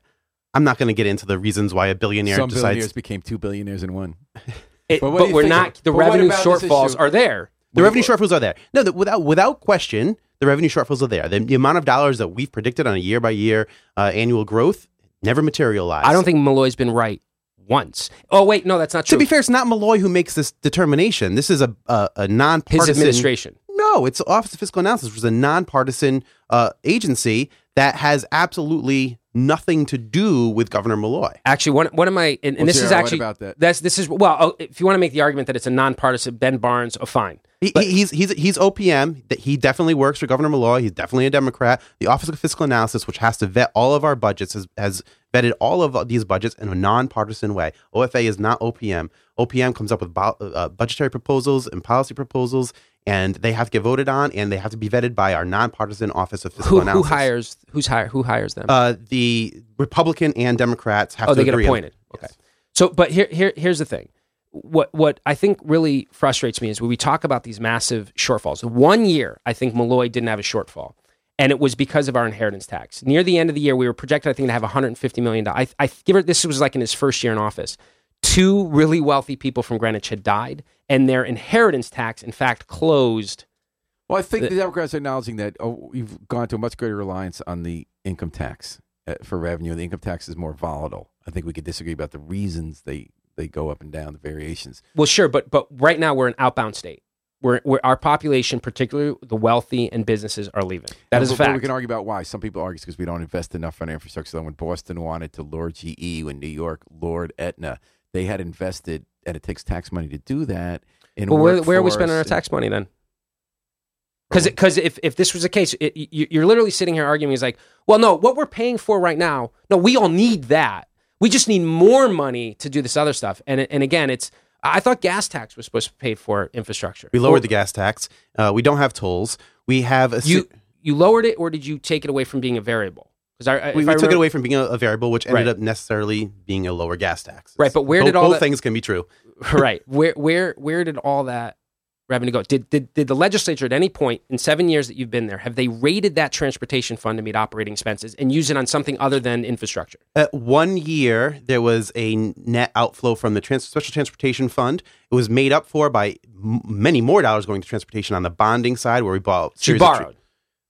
I'm not going to get into the reasons why a billionaire some decides. billionaires became two billionaires in one. It, But but what do you we're think not. The but revenue shortfalls are there. The revenue shortfalls are there. No, the, without without question, the revenue shortfalls are there. The, the amount of dollars that we've predicted on a year by year uh, annual growth never materialized. I don't think Malloy's been right once. Oh wait, no, that's not true. To be fair, it's not Malloy who makes this determination. This is a a, a His administration. No, it's the Office of Fiscal Analysis, which is a nonpartisan uh, agency that has absolutely nothing to do with Governor Malloy. Actually, one one of my and, and Well, this is actually about that? that's this is well. oh, If you want to make the argument that it's a nonpartisan, Ben Barnes, oh fine. He, he- he's he's he's OPM. That he definitely works for Governor Malloy. He's definitely a Democrat. The Office of Fiscal Analysis, which has to vet all of our budgets, has, has vetted all of these budgets in a nonpartisan way. OFA is not OPM. OPM comes up with bo- uh, budgetary proposals and policy proposals, and they have to get voted on, and they have to be vetted by our nonpartisan Office of Fiscal Who who hires who's hire who hires them? Uh, the Republican and Democrats have oh, to they get appointed. Okay. So, but here here here's the thing. What what I think really frustrates me is when we talk about these massive shortfalls. One year, I think Malloy didn't have a shortfall, and it was because of our inheritance tax. Near the end of the year, we were projected, I think, to have 150 million dollars. I, I give it. This was like in his first year in office. Two really wealthy people from Greenwich had died, and their inheritance tax, in fact, closed. Well, I think the Democrats are acknowledging that oh, we've gone to a much greater reliance on the income tax uh, for revenue. The income tax is more volatile. I think we could disagree about the reasons they, they go up and down, the variations. Well, sure, but but right now we're an outbound state. We're, we're our population, particularly the wealthy and businesses, are leaving. That is a but We can argue about why. Some people argue because we don't invest enough in infrastructure. So when Boston wanted to lure GE, when New York lured Aetna, they had invested, and it takes tax money to do that. In Well, where, where are we spending our tax money then? Because if, if this was the case, it, you- you're literally sitting here arguing, is like, well, no, what we're paying for right now, no, we all need that. We just need more money to do this other stuff. And and again, it's I thought gas tax was supposed to pay for infrastructure. We lowered Or- the gas tax. Uh, we don't have tolls. We have a You you lowered it, or did you take it away from being a variable? Because I, we, we I took it away from being a, a variable, which ended Right. up necessarily being a lower gas tax. Right, but where both, did all both that- things can be true? right. Where where where did all that revenue go? Did, did did the legislature at any point in seven years that you've been there have they raided that transportation fund to meet operating expenses and use it on something other than infrastructure? Uh, one year, there was a net outflow from the trans- Special Transportation Fund. It was made up for by m- many more dollars going to transportation on the bonding side, where we bought. you series of borrowed.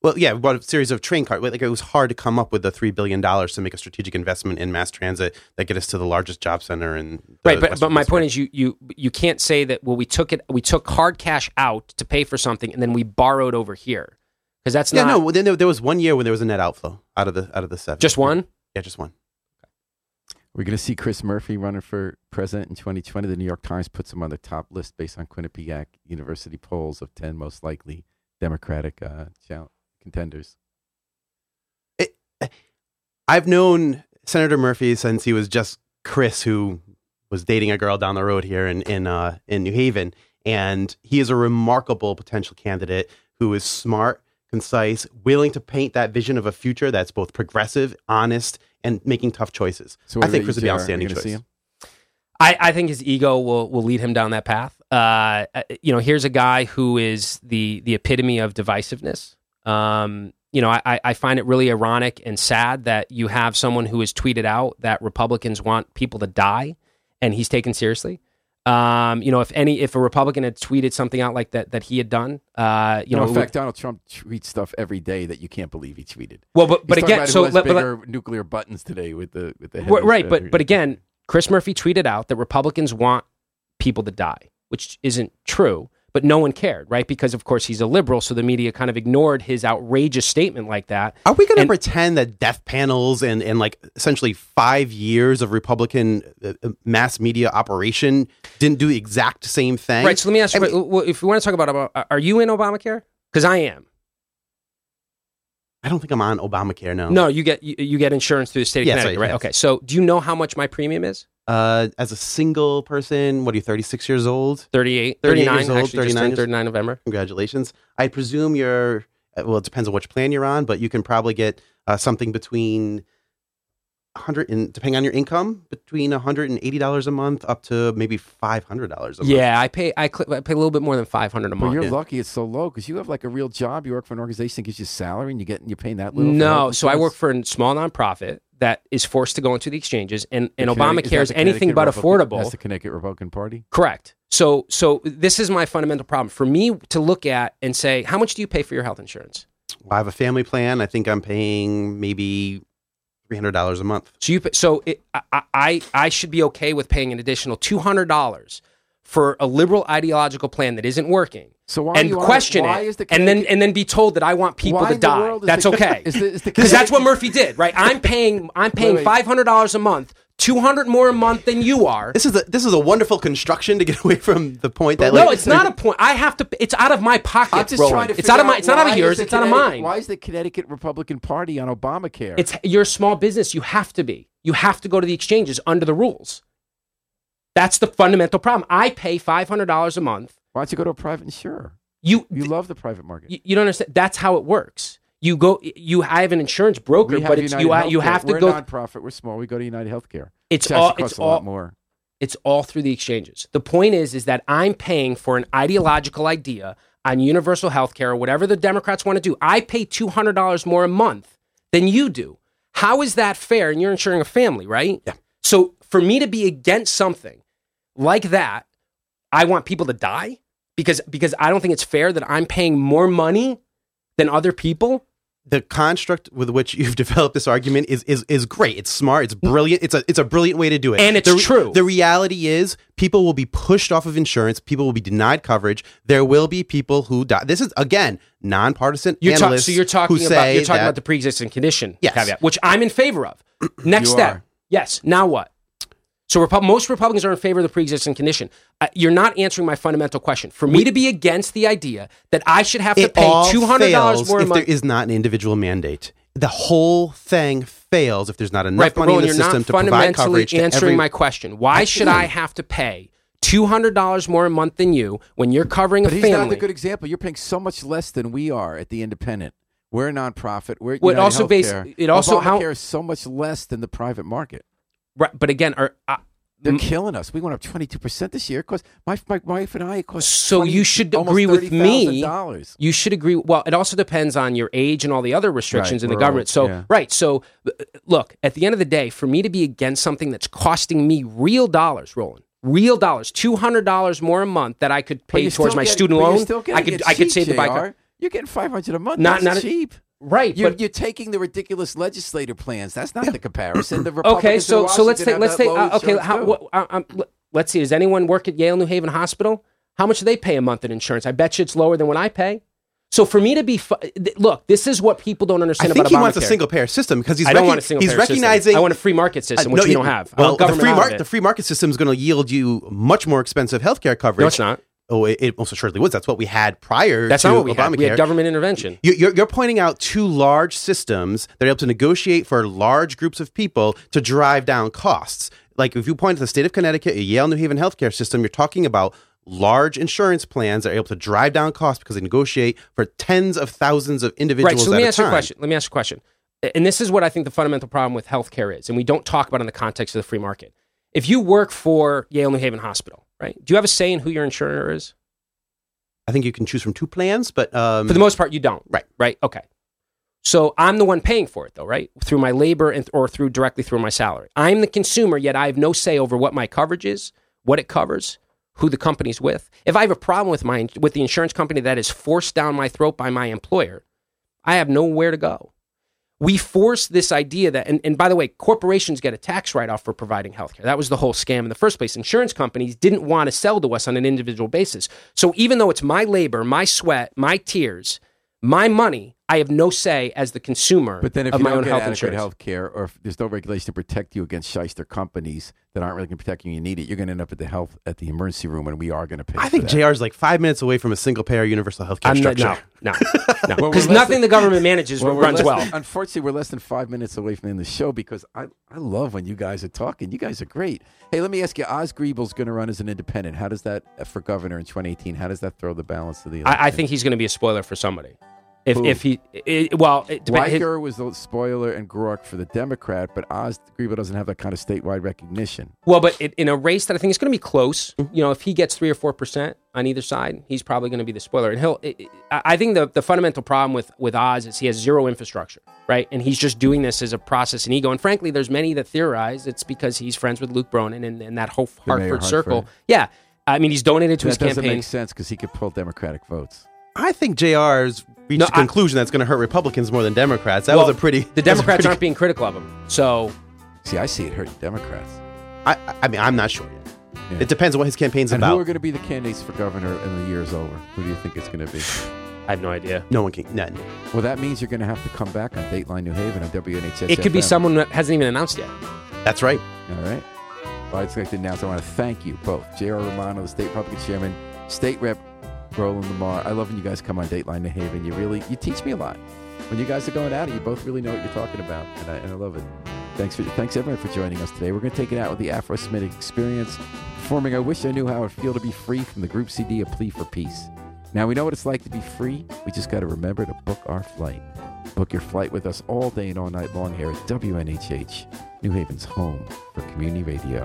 Well, yeah, we bought a series of train cars. Like it was hard to come up with the three billion dollars to make a strategic investment in mass transit that get us to the largest job center in. The Right, but, Western but my Pacific. point is, you you you can't say that. Well, we took it, we took hard cash out to pay for something, and then we borrowed over here because that's yeah, not no. Then there, there was one year when there was a net outflow out of the out of the seven. just one. Yeah, just one. We're going to see Chris Murphy running for president in 2020. The New York Times puts him on the top list based on Quinnipiac University polls of 10 most likely Democratic uh, chal- contenders. I've known Senator Murphy since he was just Chris, who was dating a girl down the road here in in uh, in New Haven, and he is a remarkable potential candidate who is smart, concise, willing to paint that vision of a future that's both progressive, honest, and making tough choices. So I think Chris you, would be an outstanding choice. I, I think his ego will will lead him down that path. Uh, uh, you know, here's a guy who is the the epitome of divisiveness. Um, you know, I, I find it really ironic and sad that you have someone who has tweeted out that Republicans want people to die, and he's taken seriously. Um, you know, if any, if a Republican had tweeted something out like that that he had done, uh, you You know, in would- Donald Trump tweets stuff every day that you can't believe he tweeted. well, but He's but talking again, so let- but bigger nuclear buttons today with the with the Right, right, but but again, Chris Murphy tweeted out that Republicans want people to die, which isn't true. But no one cared, right? Because of course he's a liberal, so the media kind of ignored his outrageous statement like that. Are we going to pretend that death panels and, and like essentially five years of Republican uh, uh, mass media operation didn't do the exact same thing? Right. So let me ask you: I mean- if we want to talk about, are you in Obamacare? Because I am. I don't think I'm on Obamacare now. No, you get you, you get insurance through the state of Yes, Connecticut, I- right? yes. Okay. So do you know how much my premium is? Uh, as a single person, what are you, 36 years old? 38, 38 39, years old, actually just 39 turned years- 39 November. Congratulations. I presume you're, uh, well, it depends on which plan you're on, but you can probably get uh, something between 100 and depending on your income, between $180 a month up to maybe $500 a month. Yeah, I pay I, cl- I pay a little bit more than 500 a But month. you're yeah. lucky it's so low because you have like a real job. You work for an organization that gives you salary, and you get you're paying that little. No, so I work for a small nonprofit that is forced to go into the exchanges, and, and Obamacare is that anything but Republican- affordable. That's the Connecticut Republican Party. Correct. So, so this is my fundamental problem for me to look at and say, how much do you pay for your health insurance? I have a family plan. I think I'm paying maybe $300 a month. So you, so it, I, I, I should be okay with paying an additional two hundred dollars for a liberal ideological plan that isn't working, So why and do you wanna- question why it, is the and then and then be told that I want people to die. That's the- okay. is the- is the Because that's what Murphy did, right? I'm paying, I'm paying five hundred dollars a month, two hundred more a month than you are. This is a, this is a wonderful construction to get away from the point that no, it's not a point. I have to. It's out of my pocket, I'm just Roland. trying to It's out of my. It's not out of is yours. It's out of mine. Why is the Connecticut Republican Party on Obamacare? It's you're small business. You have to be. You have to go to the exchanges under the rules. That's the fundamental problem. I pay five hundred dollars a month. Why don't you go to a private insurer? You You love the private market. you, you don't understand. That's how it works. You go. You. I have an insurance broker, but it's you. You have to We're go. a nonprofit. We're small. We go to United Healthcare. It's all. It's costs a lot all. more. It's all through the exchanges. The point is, is that I'm paying for an ideological idea on universal health care or whatever the Democrats want to do. I pay $200 more a month than you do. How is that fair? And you're insuring a family, right? Yeah. So for me to be against something like that, I want people to die because because I don't think it's fair that I'm paying more money than other people. the construct with which you've developed this argument is is is great. It's smart. It's brilliant. It's a it's a brilliant way to do it. And it's the, true. The reality is, people will be pushed off of insurance. People will be denied coverage. There will be people who die. This is again nonpartisan You're ta- so you're talking who about you're talking that- about the pre-existing condition Yes. caveat, which I'm in favor of. Next You step, are. yes. Now what? So Repu- most Republicans are in favor of the pre-existing condition. Uh, you're not answering my fundamental question. For me to be against the idea that I should have to pay two hundred dollars more a if there month, is not an individual mandate. The whole thing fails if there's not enough right? But money Roland, in the you're system not to provide fundamentally coverage to answering every. my question. Why should I have to pay two hundred dollars more a month than you when you're covering But a he's family? not the good example. You're paying so much less than we are at the independent. We're a nonprofit. We're Well, it United also base- Healthcare. it also- how- Obamacare is so much less than the private market. Right, but again, are, uh, They're killing us. We went up 22% this year because my, my wife and I cost So 20 you should agree with me. $30,000. you should agree. Well, it also depends on your age and all the other restrictions Right, in the government. So, yeah. right. So, uh, look, at the end of the day, for me to be against something that's costing me real dollars, Roland, real dollars, two hundred dollars more a month that I could pay towards my getting- student loan, I could, it I could save. JR. car. You're getting 500 a month. Not- That's not a- cheap. Right, You're, but you're taking the ridiculous legislator plans. That's not the comparison. The okay. So, so let's take let's take uh, okay. How, what, uh, um, let's see. Does anyone work at Yale New Haven Hospital? How much do they pay a month in insurance? I bet you it's lower than what I pay. So for me to be fu- th- look, this is what people don't I understand think about he wants a single payer system because he's I don't recog- want a single he's payer system. recognizing I want a free market system, Uh, which no, we he- don't have. Well, the free market the free market system is going to yield you much more expensive healthcare coverage. No, it's not. Oh, it, it most assuredly was. That's what we had prior That's to not what we Obamacare. had. We had government intervention. You- You're, you're pointing out two large systems that are able to negotiate for large groups of people to drive down costs. Like if you point to the state of Connecticut, Yale New Haven healthcare system, you're talking about large insurance plans that are able to drive down costs because they negotiate for tens of thousands of individuals Right. So let me ask you a question. Let me ask you a question. And this is what I think the fundamental problem with healthcare is, and we don't talk about it in the context of the free market. If you work for Yale New Haven Hospital, right? Do you have a say in who your insurer is? I think you can choose from two plans, but um, For the most part, you don't. Right. Right. Okay. So I'm the one paying for it, though, right? Through my labor and or through directly through my salary. I'm the consumer, yet I have no say over what my coverage is, what it covers, who the company's with. If I have a problem with my with the insurance company that is forced down my throat by my employer, I have nowhere to go. We force this idea that, and, and by the way, corporations get a tax write off for providing healthcare. That was the whole scam in the first place. Insurance companies didn't want to sell to us on an individual basis. So even though it's my labor, my sweat, my tears, my money, I have no say as the consumer But then if of you my don't own get health adequate insurance. health care or if there's no regulation to protect you against shyster companies that aren't really going to protect you and you need it, you're going to end up at the health at the emergency room and we are going to pay I for think that. JR is like five minutes away from a single payer universal health care I'm not, structure. no, no, no, because less nothing than- the government manages Well, runs well. than- unfortunately, we're less than five minutes away from the end of the show because I, I love when you guys are talking. You guys are great. Hey, let me ask you, Oz Griebel's going to run as an independent. How does that, uh, for governor in 2018, how does that throw the balance of the election? I, I think he's going to be a spoiler for somebody. If, Who? if he, it, well, it depends. Weicker was the spoiler and Grok for the Democrat, but Oz Griebel doesn't have that kind of statewide recognition. Well, but it, in a race that I think is going to be close, you know, if he gets three or four percent on either side, he's probably going to be the spoiler. And he'll. It, it- I I think the the fundamental problem with with Oz is he has zero infrastructure, right? And he's just doing this as a process and ego. And frankly, there's many that theorize it's because he's friends with Luke Bronin and, and that whole The mayor Hartford circle. Yeah, I mean, he's donated to his that doesn't campaign. make sense because he could pull Democratic votes. I think JR's reached No, a I- conclusion that's going to hurt Republicans more than Democrats. That Well, was a pretty. The Democrats pretty- aren't being critical of him, so See, I see it hurting Democrats. I, I mean, I'm not sure yet. Yeah. It depends on what his campaign's And about. who are going to be the candidates for governor in the year's over? Who do you think it's going to be? I have no idea. no one can. None. Well, that means you're going to have to come back on Dateline New Haven on WNHS. It could be someone that hasn't even announced yet. That's right. All right. Well, I'd like to announce I want to thank you both, J.R. Romano, the state Republican chairman, state rep Roland Lemar. I love when you guys come on Dateline New Haven. You really you teach me a lot. When you guys are going at it, you both really know what you're talking about, and I, and I love it. Thanks for thanks everyone for joining us today. We're going to take it out with the Afro-Semitic experience, performing "I Wish I Knew How It Feel to Be Free" from the group CD "A Plea for Peace." Now we know what it's like to be free. We just got to remember to book our flight. Book your flight with us all day and all night long here at WNHH, New Haven's home for community radio.